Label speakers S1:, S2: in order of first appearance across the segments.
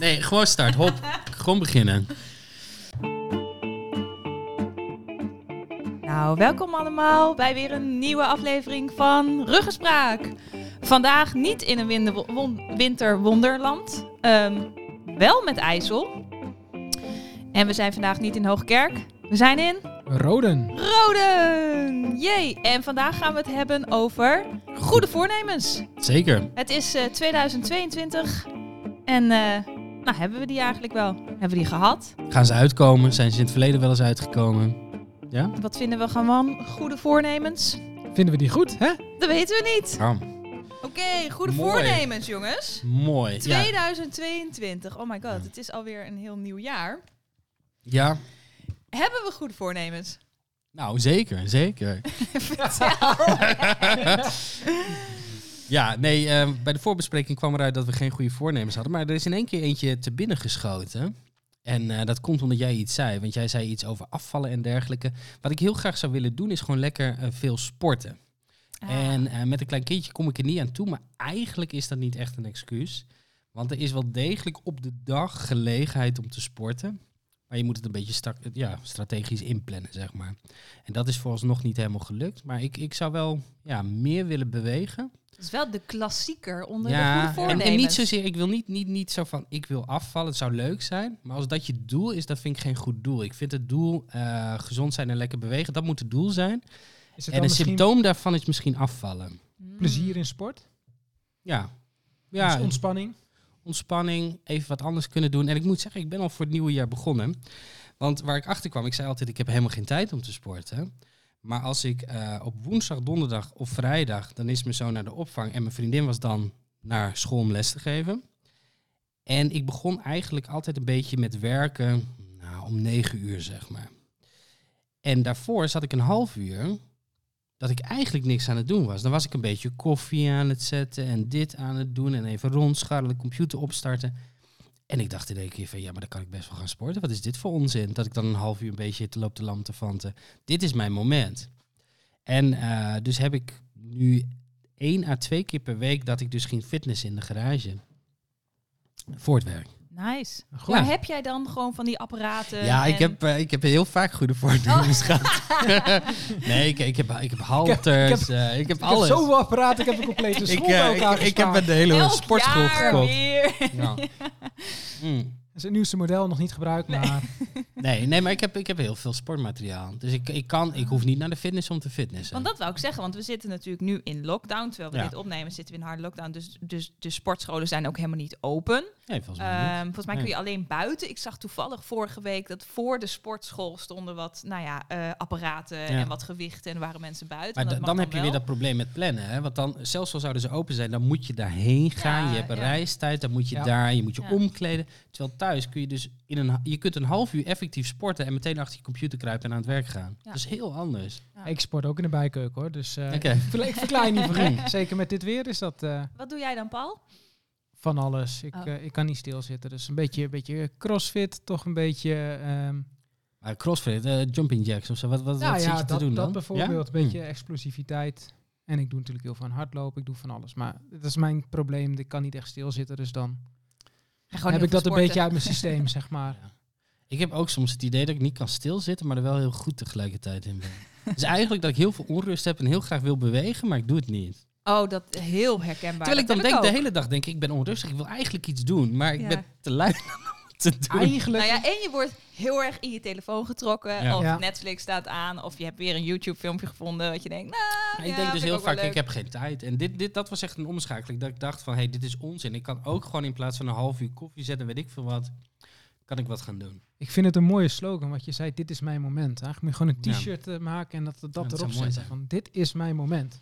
S1: Nee, gewoon start. Hop. gewoon beginnen.
S2: Nou, welkom allemaal bij weer een nieuwe aflevering van Ruggespraak. Vandaag niet in een winterwonderland, ehm, wel met IJssel. En we zijn vandaag niet in Hoogkerk, we zijn in
S3: Roden.
S2: Roden. Jee, en vandaag gaan we het hebben over goede voornemens.
S1: Zeker.
S2: Het is eh, 2022 en eh, nou, hebben we die eigenlijk wel? Hebben we die gehad?
S1: Gaan ze uitkomen? Zijn ze in het verleden wel eens uitgekomen? Ja?
S2: Wat vinden we gewoon goede voornemens?
S3: Vinden we die goed, hè?
S2: Dat weten we niet.
S1: Ja.
S2: Oké, goede
S1: Mooi.
S2: voornemens, jongens.
S1: Mooi. Ja.
S2: 2022. Oh my god, het is alweer een heel nieuw jaar.
S1: ja.
S2: Hebben we goede voornemens?
S1: Nou, zeker. Zeker. Ja, nee, eh, bij de voorbespreking kwam eruit dat we geen goede voornemens hadden. Maar er is in één keer eentje te binnen geschoten. En eh, dat komt omdat jij iets zei. Want jij zei iets over afvallen en dergelijke. Wat ik heel graag zou willen doen, is gewoon lekker eh, veel sporten. En eh, met een klein kindje kom ik er niet aan toe. Maar eigenlijk is dat niet echt een excuus. Want er is wel degelijk op de dag gelegenheid om te sporten. Maar je moet het een beetje ja, strategisch inplannen, zeg maar. En dat is vooralsnog niet helemaal gelukt. Maar ik, ik zou wel ja, meer willen bewegen.
S2: Het is wel de klassieker onder de goede
S1: Ja, en,
S2: voornemens.
S1: en niet zozeer, ik wil niet, niet, niet zo van, ik wil afvallen, het zou leuk zijn. Maar als dat je doel is, dat vind ik geen goed doel. Ik vind het doel eh, gezond zijn en lekker bewegen, dat moet het doel zijn.
S3: Is het
S1: En een symptoom daarvan is misschien afvallen.
S3: Plezier in sport?
S1: Ja.
S3: Ja.
S1: Ja,
S3: ontspanning?
S1: Ontspanning, even wat anders kunnen doen. En ik moet zeggen, ik ben al voor het nieuwe jaar begonnen. Want waar ik achter kwam, ik zei altijd, ik heb helemaal geen tijd om te sporten. Maar als ik eh, op woensdag, donderdag of vrijdag, dan is mijn zoon naar de opvang en mijn vriendin was dan naar school om les te geven. En ik begon eigenlijk altijd een beetje met werken nou, om negen uur, zeg maar. En daarvoor zat ik een half uur dat ik eigenlijk niks aan het doen was. Dan was ik een beetje koffie aan het zetten en dit aan het doen en even rondscharrelen, computer opstarten. En ik dacht in één keer van, ja, maar dan kan ik best wel gaan sporten. Wat is dit voor onzin? Dat ik dan een half uur een beetje te loop te lam te vanten. Dit is mijn moment. En eh, dus heb ik nu één à twee keer per week dat ik dus ging fitness in de garage. Voor het werk.
S2: Nice.
S3: Goed.
S2: Maar heb jij dan gewoon van die apparaten?
S1: Ja, ik
S2: en-
S1: heb, eh, ik heb heel vaak goede voornemens gehad. nee, ik, ik, heb, ik heb halters, eh, ik heb,
S3: Ik
S1: alles.
S3: heb zoveel apparaten, ik heb een complete
S1: ik,
S3: school
S1: eh,
S3: bij elkaar
S1: ik, ik heb een hele
S2: Elk
S1: sportschool
S2: jaar
S1: gekocht.
S2: weer.
S1: Ja. Mm.
S3: Is het nieuwste model, nog niet gebruikt, maar
S1: Nee, nee, maar ik heb, ik heb heel veel sportmateriaal. Dus ik, ik, kan, ik hoef niet naar de fitness om te fitnessen.
S2: Want dat wou ik zeggen, want we zitten natuurlijk nu in lockdown. Terwijl we
S1: Ja.
S2: dit opnemen, zitten we in harde lockdown. Dus, dus de sportscholen zijn ook helemaal niet open.
S1: Nee, volgens mij
S2: Ehm,
S1: niet.
S2: volgens mij kun je alleen buiten. Ik zag toevallig vorige week dat voor de sportschool stonden wat nou ja, eh, apparaten en wat gewichten. En er waren mensen buiten.
S1: Maar
S2: Dat
S1: da-
S2: mag
S1: dan heb je weer dat probleem met plannen. Hè? Want dan, zelfs al zouden ze open zijn, dan moet je daarheen gaan.
S2: Ja,
S1: je hebt een
S2: ja.
S1: reistijd, dan moet je
S3: Ja.
S1: daar, je moet je
S2: Ja.
S1: omkleden. Terwijl thuis kun je dus in een, je kunt een half uur effectief sporten en meteen achter je computer kruipen en aan het werk gaan.
S2: Ja.
S1: Dat is heel anders.
S2: Ja.
S3: ik sport ook in de bijkeuken hoor. Dus eh,
S1: Oké.
S3: ik je niet voor. Zeker met dit weer is dat eh,
S2: Wat doe jij dan, Paul?
S3: van alles. Ik,
S2: Oh.
S3: eh, ik kan niet stilzitten. Dus een beetje, een beetje crossfit, toch een beetje... ehm,
S1: Maar crossfit, eh, jumping jacks of zo, wat, wat,
S3: nou
S1: wat
S3: ja,
S1: zit je
S3: dat,
S1: te doen
S3: dat
S1: dan?
S3: bijvoorbeeld.
S1: Ja?
S3: Een beetje
S1: Hm.
S3: explosiviteit. En ik doe natuurlijk heel veel aan hardlopen. Ik doe van alles. Maar dat is mijn probleem. Ik kan niet echt stilzitten. Dus dan heb ik dat een beetje uit mijn systeem, zeg maar.
S1: Ja. Ik heb ook soms het idee dat ik niet kan stilzitten, maar er wel heel goed tegelijkertijd in ben. dus eigenlijk dat ik heel veel onrust heb en heel graag wil bewegen, maar ik doe het niet.
S2: Oh, dat heel herkenbaar.
S1: Terwijl ik dan denk,
S2: heb
S1: de hele dag denk ik, ik ben onrustig, ik wil eigenlijk iets doen, maar ik
S2: Ja.
S1: ben te lui om te doen.
S3: Eigenlijk...
S2: Nou ja, en je wordt heel erg in je telefoon getrokken.
S1: Ja.
S2: Of
S3: Ja.
S2: Netflix staat aan. Of je hebt weer een YouTube filmpje gevonden. Wat je denkt, nou, ja,
S1: ik denk dus heel vaak, ik heb geen tijd. En dit, dit, dat was echt een omschakeling. Dat ik dacht van, hé, hey, dit is onzin. Ik kan ook gewoon in plaats van een half uur koffie zetten, weet ik veel wat, kan ik wat gaan doen.
S3: Ik vind het een mooie slogan, wat je zei, dit is mijn moment. Eigenlijk moet je gewoon een t-shirt eh, maken en dat, dat,
S1: dat
S3: erop zetten. Van, dit is mijn moment.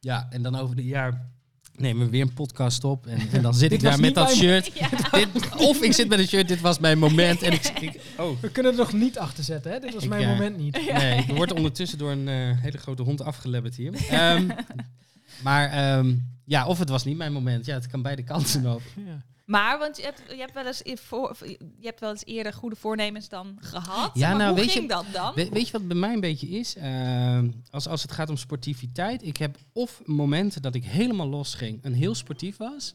S1: Ja, en dan over een jaar nemen we weer een podcast op. En, en dan zit ik daar met dat shirt. Dit, of ik zit met een shirt, dit was mijn moment. En ik, ik oh,
S3: We kunnen er nog niet achter zetten, hè? Dit was
S1: Ik,
S3: mijn
S1: eh,
S3: moment niet.
S1: nee, ik word ondertussen door een eh, hele grote hond afgelebberd hier. Ehm, maar ehm, ja, of het was niet mijn moment. Ja, het kan beide kanten op.
S3: Ja.
S2: Maar, want je hebt, je, hebt wel eens voor, je hebt wel eens eerder goede voornemens dan gehad.
S1: Ja,
S2: maar
S1: nou,
S2: hoe
S1: weet je-
S2: ging dat dan?
S1: We- weet je wat bij mij een beetje is? Ehm, als, als het gaat om sportiviteit. Ik heb of momenten dat ik helemaal los ging en heel sportief was.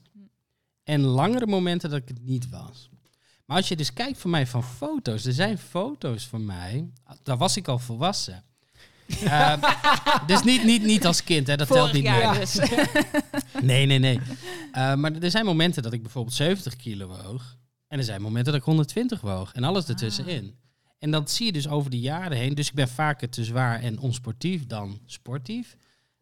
S1: En langere momenten dat ik het niet was. Maar als je dus kijkt van mij van foto's, er zijn foto's van mij, daar was ik al volwassen. Ehm, dus niet, niet, niet als kind, hè, dat telt niet
S2: jaar
S1: meer.
S2: dus.
S1: Nee, nee, nee. Eh, maar er zijn momenten dat ik bijvoorbeeld 70 kilo woog. En er zijn momenten dat ik 120 woog. En alles ertussenin. En dat zie je dus over de jaren heen. Dus ik ben vaker te zwaar en onsportief dan sportief.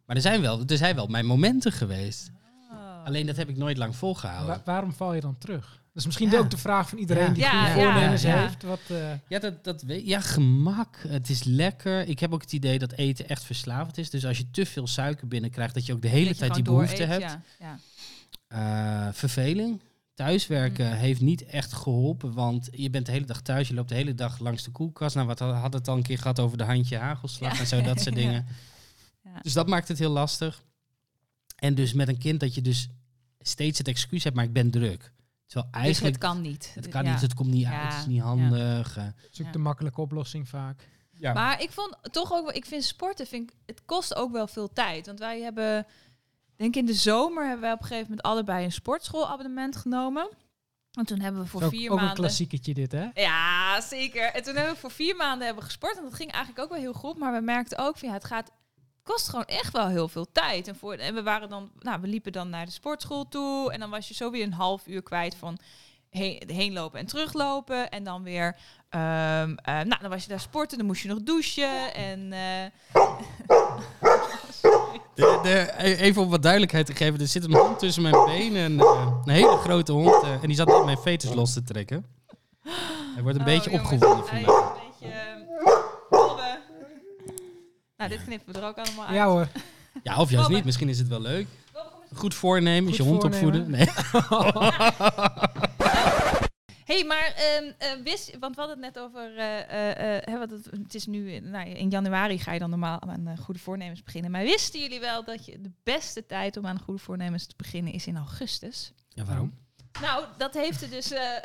S1: Maar er zijn wel, er zijn wel mijn momenten geweest.
S2: Oh.
S1: Alleen dat heb ik nooit lang volgehouden.
S3: Wa- waarom val je dan terug? Dat is misschien
S1: Ja.
S3: ook de vraag van iedereen
S1: Ja.
S3: die
S2: Ja,
S3: goede
S2: ja,
S3: voornemens
S2: ja.
S3: heeft. Wat, eh,
S1: Ja, dat, dat ja, gemak. Het is lekker. Ik heb ook het idee dat eten echt verslavend is. Dus als je te veel suiker binnenkrijgt, dat je ook de hele tijd die behoefte hebt.
S2: Ja. Ja.
S1: Eh, verveling. Thuiswerken
S2: Mm.
S1: heeft niet echt geholpen, want je bent de hele dag thuis, je loopt de hele dag langs de koelkast. Nou, wat had het al een keer gehad over de handje hagelslag
S2: Ja.
S1: en zo, dat soort dingen.
S2: Ja.
S1: Dus dat maakt het heel lastig. En dus met een kind dat je dus steeds het excuus hebt, maar ik ben druk. Terwijl
S2: Dus
S1: eigenlijk,
S2: het kan niet.
S1: het kan
S2: Ja.
S1: niet, het komt niet
S2: Ja.
S1: uit, het is niet handig. eh.
S3: is ook
S2: Ja.
S3: de makkelijke oplossing vaak.
S1: Ja.
S2: Maar ik vond toch ook, ik vind sporten, vind ik, het kost ook wel veel tijd. Want wij hebben, denk ik in de zomer hebben wij op een gegeven moment allebei een sportschoolabonnement genomen. En toen hebben we voor
S3: ook,
S2: vier
S3: ook een
S2: maanden.
S3: klassieketje dit, hè?
S2: Ja, zeker. En toen hebben we voor vier maanden hebben gesport. En dat ging eigenlijk ook wel heel goed. Maar we merkten ook van ja, het gaat. Het kost gewoon echt wel heel veel tijd. En, voor, en we waren dan, nou, we liepen dan naar de sportschool toe. En dan was je zo weer een half uur kwijt van heen, heenlopen en teruglopen. En dan weer, ehm, eh, nou, dan was je daar sporten. Dan moest je nog douchen. En eh,
S1: De, de, e- even om wat duidelijkheid te geven, er zit een hond tussen mijn benen. En, eh, een hele grote hond. en die zat net mijn fetus los te trekken. Hij wordt een
S2: oh,
S1: beetje
S2: jongens,
S1: opgewonden van
S2: hij
S1: mij.
S2: is Een beetje. Nou, dit knippen we er ook allemaal uit.
S3: Ja hoor.
S1: Ja, of juist niet. Misschien is het wel leuk. Goed voornemen, is je hond opvoeden. Nee.
S2: hey, maar ehm, eh, wist, want we hadden het net over, eh, eh, hè, wat het, het is nu, nou, in januari ga je dan normaal aan goede voornemens beginnen. Maar wisten jullie wel dat je de beste tijd om aan goede voornemens te beginnen is in augustus?
S1: Ja, waarom?
S2: Nou, dat heeft er dus, eh,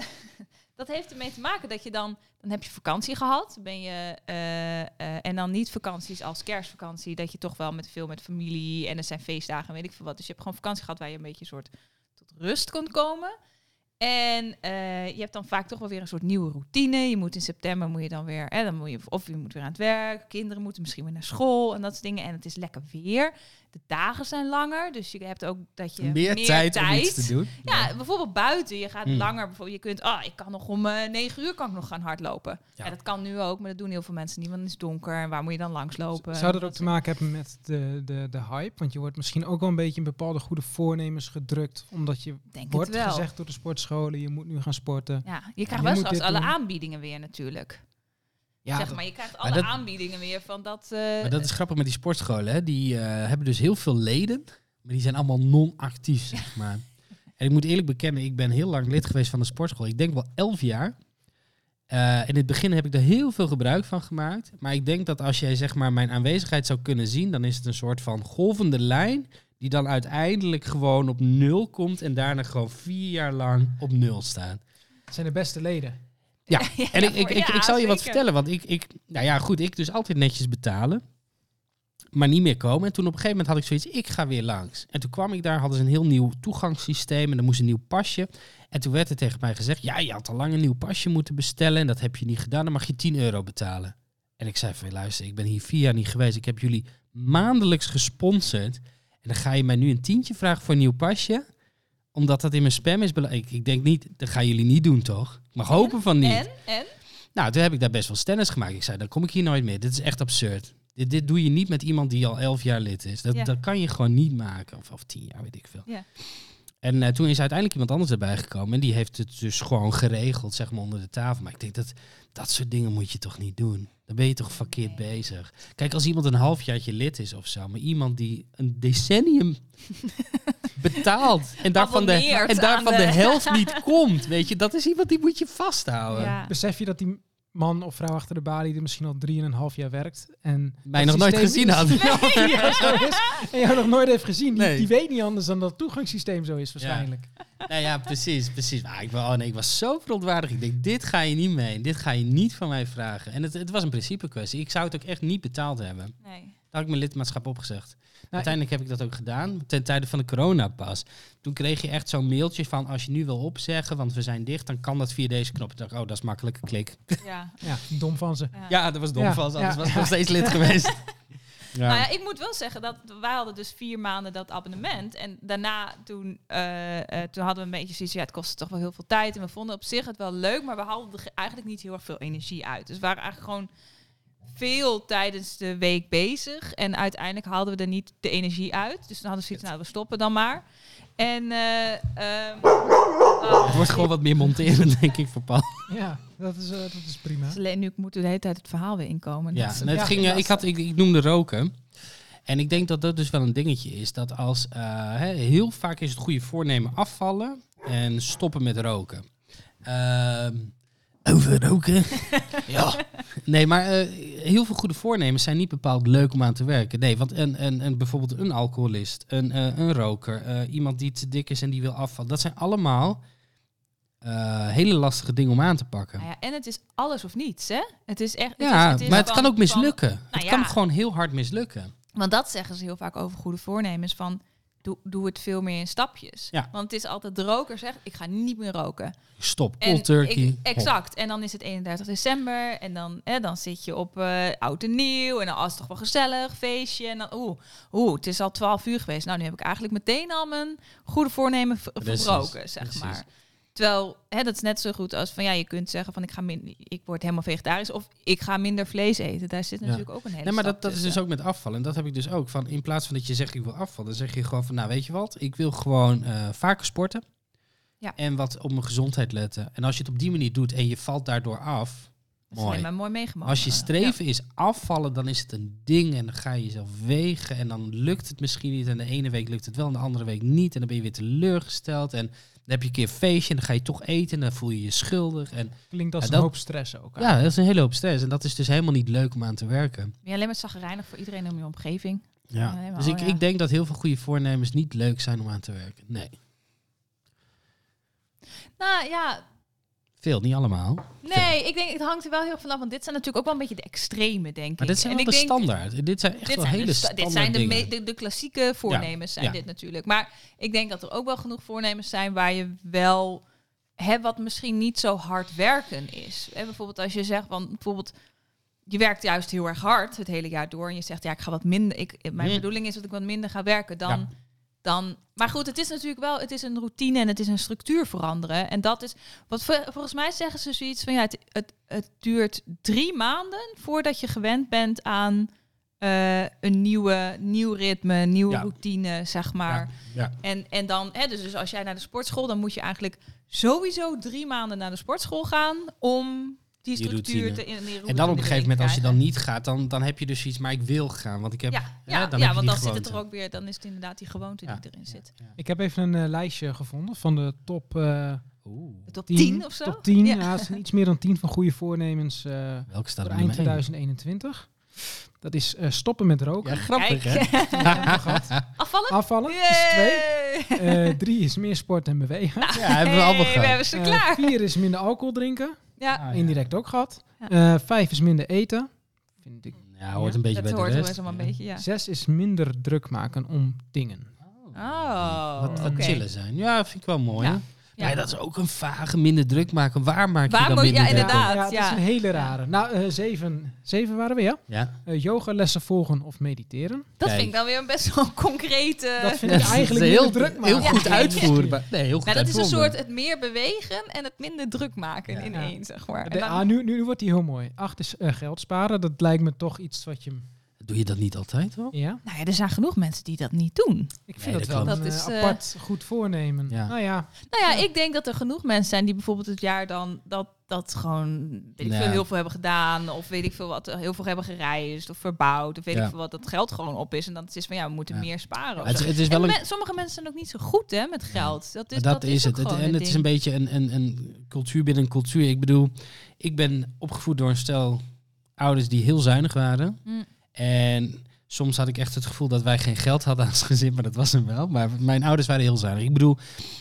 S2: dat heeft ermee te maken dat je dan, dan heb je vakantie gehad, ben je, eh, eh, en dan niet vakanties als kerstvakantie, dat je toch wel met veel met familie en er zijn feestdagen, en weet ik veel wat. Dus je hebt gewoon vakantie gehad waar je een beetje een soort tot rust kon komen. En eh, je hebt dan vaak toch wel weer een soort nieuwe routine. Je moet in september moet je dan weer, hè, dan moet je, of je moet weer aan het werk, kinderen moeten misschien weer naar school en dat soort dingen. En het is lekker weer. De dagen zijn langer, dus je hebt ook dat je
S1: Meer, tijd, om iets te doen.
S2: ja, bijvoorbeeld buiten. Je gaat
S1: Hmm.
S2: langer. Bijvoorbeeld, je kunt, ah, ik kan nog om eh, negen uur kan ik nog gaan hardlopen. Ja.
S1: Ja.
S2: dat kan nu ook, maar dat doen heel veel mensen niet, want het is donker. En waar moet je dan langslopen?
S3: Zou dat ook te maken hebben met de, de, de hype? Want je wordt misschien ook wel een beetje in bepaalde goede voornemens gedrukt. Omdat je
S2: Denk
S3: wordt gezegd door de sportscholen, je moet nu gaan sporten.
S2: Ja, je krijgt
S3: je
S2: wel straks alle
S3: doen.
S2: aanbiedingen weer natuurlijk.
S3: Ja,
S2: zeg maar, je krijgt
S1: Maar
S2: alle
S1: dat-
S2: aanbiedingen weer van dat. eh,
S1: Maar dat is grappig met die sportscholen. Hè. Die eh, hebben dus heel veel leden, maar die zijn allemaal non-actief, zeg maar. En ik moet eerlijk bekennen, ik ben heel lang lid geweest van de sportschool. Ik denk wel elf jaar. Eh, in het begin heb ik er heel veel gebruik van gemaakt. Maar ik denk dat als jij zeg maar mijn aanwezigheid zou kunnen zien, dan is het een soort van golvende lijn. Die dan uiteindelijk gewoon op nul komt en daarna gewoon vier jaar lang op nul staat.
S3: Het zijn de beste leden.
S1: Ja, en ik, ik, ik, ik zal je wat vertellen, want ik, ik, nou ja, goed, ik dus altijd netjes betalen, maar niet meer komen. En toen op een gegeven moment had ik zoiets, ik ga weer langs. En toen kwam ik daar, hadden ze een heel nieuw toegangssysteem en er moest een nieuw pasje. En toen werd er tegen mij gezegd, ja, je had al lang een nieuw pasje moeten bestellen en dat heb je niet gedaan, dan mag je 10 euro betalen. En ik zei van, luister, ik ben hier vier jaar niet geweest, ik heb jullie maandelijks gesponsord. En dan ga je mij nu een tientje vragen voor een nieuw pasje, omdat dat in mijn spam is. Ik, ik denk niet, dat gaan jullie niet doen, toch? Ik mag hopen van niet.
S2: En? En?
S1: Nou, toen heb ik daar best wel stennis gemaakt. Ik zei, dan kom ik hier nooit meer. Dit is echt absurd. Dit, dit doe je niet met iemand die al elf jaar lid is. Dat,
S2: Ja.
S1: dat kan je gewoon niet maken. Of, of tien jaar, weet ik veel.
S2: Ja.
S1: En eh, toen is uiteindelijk iemand anders erbij gekomen. En die heeft het dus gewoon geregeld, zeg maar, onder de tafel. Maar ik denk, dat, dat soort dingen moet je toch niet doen? Dan ben je toch verkeerd
S2: Nee.
S1: bezig. Kijk, als iemand een halfjaartje lid is of zo. Maar iemand die een decennium betaalt. En daarvan, de, en daarvan de
S2: de-
S1: helft niet komt. Weet je, dat is iemand die moet je vasthouden.
S2: Ja.
S3: Besef je dat die man of vrouw achter de balie er misschien al drieënhalf jaar werkt en
S1: Mij nog nooit gezien had.
S3: zo is, en jou nog nooit heeft gezien. Die,
S1: Nee.
S3: die weet niet anders dan dat het toegangssysteem zo is waarschijnlijk.
S1: Nou ja, precies, precies. Maar ik, oh nee, ik was zo verontwaardigd. Ik denk, dit ga je niet mee. Dit ga je niet van mij vragen. En het, het was een principe kwestie. Ik zou het ook echt niet betaald hebben.
S2: Nee.
S1: had ik mijn lidmaatschap opgezegd.
S3: Nou,
S1: Uiteindelijk heb ik dat ook gedaan, ten tijde van de coronapas. Toen kreeg je echt zo'n mailtje van, als je nu wil opzeggen, want we zijn dicht, dan kan dat via deze knop. Ik dacht, oh, dat is makkelijke klik.
S2: Ja.
S3: Ja, dom van ze.
S2: ja.
S1: Ja, dat was dom
S3: Ja,
S1: vast, anders
S3: ja,
S1: was ik
S3: ja.
S1: nog steeds lid geweest. Ja.
S2: Nou ja, ik moet wel zeggen dat wij hadden dus vier maanden dat abonnement. En daarna toen, eh, eh, toen hadden we een beetje zoiets, ja, het kostte toch wel heel veel tijd. En we vonden op zich het wel leuk, maar we hadden er ge- eigenlijk niet heel erg veel energie uit. Dus we waren eigenlijk gewoon veel tijdens de week bezig. En uiteindelijk haalden we er niet de energie uit. Dus toen hadden we zoiets, nou, we stoppen dan maar. En eh, ehm, oh,
S1: Het wordt gewoon wat meer monteren, denk ik, voor Paul.
S3: Ja, dat is, eh, dat is prima.
S2: dus alleen nu moet de hele tijd het verhaal weer inkomen.
S1: Ja,
S2: Dat is-
S1: en het
S3: ja,
S1: ging, eh, ik, had, ik, ik noemde roken. En ik denk dat dat dus wel een dingetje is. Dat als eh, hè, heel vaak is het goede voornemen afvallen en stoppen met roken. Over roken? ja. Nee, maar eh, heel veel goede voornemens zijn niet bepaald leuk om aan te werken. Nee, want een, een, een, bijvoorbeeld een alcoholist, een, eh, een roker, eh, iemand die te dik is en die wil afvallen. Dat zijn allemaal eh, hele lastige dingen om aan te pakken.
S2: Nou ja, en het is alles of niets, hè? Het is echt. het
S1: Ja,
S2: is- het is
S1: maar het kan ook
S2: van-
S1: mislukken. het
S2: nou
S1: kan
S2: ja.
S1: gewoon heel hard mislukken.
S2: Want dat zeggen ze heel vaak over goede voornemens. Van doe, doe het veel meer in stapjes.
S1: Ja.
S2: Want het is altijd de roker zegt, ik ga niet meer roken.
S1: Stop, cold turkey.
S2: ik- exact. En dan is het 31 december. En dan, hè, dan zit je op eh, oud en nieuw. En dan oh, is het toch wel gezellig, feestje. En dan, oeh, oeh, het is al 12 uur geweest. Nou, nu heb ik eigenlijk meteen al mijn goede voornemen verbroken, zeg maar. Terwijl, hè, dat is net zo goed als van ja, je kunt zeggen van ik ga min, ik word helemaal vegetarisch of ik ga minder vlees eten. Daar zit
S1: Ja.
S2: natuurlijk ook een hele
S1: Nee, maar dat, dat is dus ook met afvallen. En dat heb ik dus ook. Van, in plaats van dat je zegt ik wil afvallen, dan zeg je gewoon van nou weet je wat, ik wil gewoon eh, vaker sporten.
S2: Ja.
S1: En wat op mijn gezondheid letten. En als je het op die manier doet en je valt daardoor af, mooi.
S2: maar mooi meegemaakt.
S1: Als je streven is afvallen, dan is het een ding en dan ga je jezelf wegen en dan lukt het misschien niet. En de ene week lukt het wel en de andere week niet. En dan ben je weer teleurgesteld en heb je een keer een feestje en dan ga je toch eten en dan voel je je schuldig. En
S3: Klinkt als
S1: Ja,
S3: een
S1: dat-
S3: hoop stress ook.
S1: ja, dat is een hele hoop stress en dat is dus helemaal niet leuk om aan te werken.
S2: Ben je alleen maar zagrijnig voor iedereen in je omgeving?
S1: Ja.
S2: Ja, helemaal,
S1: dus ik,
S2: ja.
S1: ik denk dat heel veel goede voornemens niet leuk zijn om aan te werken. Nee,
S2: Nou ja,
S1: veel, niet allemaal.
S2: nee, ik denk het hangt er wel heel erg vanaf. Want dit zijn natuurlijk ook wel een beetje de extreme, denk
S1: Maar
S2: ik.
S1: dit zijn
S2: En
S1: wel de
S2: denk-
S1: standaard. Dit zijn echt
S2: Dit
S1: wel
S2: zijn,
S1: hele
S2: de, sta-
S1: standaard
S2: dit zijn de, me- de, de klassieke voornemens zijn
S1: ja.
S2: dit natuurlijk. Maar ik denk dat er ook wel genoeg voornemens zijn waar je wel hè, wat misschien niet zo hard werken is. Hè, bijvoorbeeld als je zegt van bijvoorbeeld je werkt juist heel erg hard het hele jaar door en je zegt ja ik ga wat minder. Ik, mijn
S1: Hm.
S2: bedoeling is dat ik wat minder ga werken dan.
S1: Ja.
S2: Dan, maar goed, het is natuurlijk wel, het is een routine en het is een structuur veranderen. En dat is, wat vol- volgens mij zeggen ze zoiets van, ja, het, het, het duurt drie maanden voordat je gewend bent aan eh, een nieuwe, nieuw ritme, nieuwe
S1: Ja.
S2: routine, zeg maar.
S1: Ja, ja.
S2: En, en dan, hè, dus, dus als jij naar de sportschool, dan moet je eigenlijk sowieso drie maanden naar de sportschool gaan om die
S1: Die
S2: structuur
S1: routine.
S2: te in die
S1: En dan op een gegeven moment, als je dan
S2: niet
S1: gaat, dan, dan heb je dus iets, maar ik wil gaan. Want ik heb,
S2: ja,
S1: hè,
S2: ja,
S1: dan
S2: ja
S1: heb
S2: want dan zit het er ook weer, dan is het inderdaad die gewoonte
S1: Ja.
S2: die erin zit.
S3: Ik heb even een eh, lijstje gevonden van de top, eh
S1: Oeh,
S2: De top
S3: 10,
S2: 10 of zo?
S3: Top 10,
S2: Ja.
S3: ja. het zijn iets meer dan 10 van goede voornemens eh
S1: welke staat
S3: voor eind
S1: nummer één?
S3: 2021. Dat is eh, stoppen met roken.
S1: Ja, grappig
S2: Kijk.
S1: hè?
S3: Afvallen
S2: Afvallen?
S3: is twee. Eh, drie is meer sport en bewegen.
S1: Ja, hebben we allemaal
S2: Hey,
S1: gehad.
S2: We hebben ze
S3: Eh,
S2: klaar.
S3: vier is minder alcohol drinken.
S2: Ja,
S1: Ah, ja.
S3: Indirect ook gehad.
S2: Ja.
S3: Eh, vijf is minder eten. Vind ik.
S1: Ja, hoort een beetje
S2: dat
S1: bij de
S2: hoort
S1: rest.
S2: er allemaal een beetje, ja.
S3: Zes is minder druk maken om dingen.
S2: Oh,
S1: Wat, wat chillen zijn. Ja, vind ik wel mooi.
S2: Ja.
S1: Maar dat is ook een vage, minder druk maken. Waar maak je
S2: Waar
S1: dan minder
S2: ja,
S1: druk
S2: inderdaad.
S3: Ja, dat
S2: ja.
S3: is een hele rare. Nou, eh, zeven, zeven waren we, ja.
S1: Ja.
S3: Eh, yogalessen volgen of mediteren.
S2: Dat
S1: Kijk.
S2: vind ik dan weer een best wel concrete...
S3: Dat vind ik eigenlijk
S1: heel,
S3: druk
S1: heel
S3: maken.
S1: goed
S2: Ja.
S1: uitvoerbaar. Nee, heel goed
S2: nou, dat is een soort het meer bewegen en het minder druk maken
S1: Ja.
S2: in één, zeg maar.
S3: De,
S2: dan-
S3: ah, nu, nu, nu wordt die heel mooi. Acht is eh, geld sparen. Dat lijkt me toch iets wat je...
S1: Doe je dat niet altijd hoor?
S3: Ja,
S2: Nou ja, er zijn genoeg mensen die dat niet doen.
S3: ik vind
S1: Nee,
S3: dat
S1: dat
S3: wel
S1: klopt.
S3: een
S2: Dat
S3: eh,
S2: is, eh,
S3: apart goed voornemen.
S1: Ja.
S3: Nou ja,
S2: Nou ja,
S3: Ja.
S2: ik denk dat er genoeg mensen zijn die bijvoorbeeld het jaar dan dat, dat gewoon weet ik
S1: Ja.
S2: veel, heel veel hebben gedaan. Of weet ik veel wat, heel veel hebben gereisd of verbouwd. Of weet
S1: Ja.
S2: ik veel wat, dat geld gewoon op is. En dan het is van ja, we moeten
S1: Ja.
S2: meer sparen. of
S1: Het, het is
S2: En
S1: wel een
S2: sommige mensen zijn ook niet zo goed hè, met geld. Dat is,
S1: dat, is het. het en het is een beetje een, een, een cultuur binnen een cultuur. Ik bedoel, ik ben opgevoed door een stel ouders die heel zuinig waren.
S2: Mm.
S1: En soms had ik echt het gevoel dat wij geen geld hadden als gezin, maar dat was hem wel. Maar mijn ouders waren heel zuinig. Ik bedoel,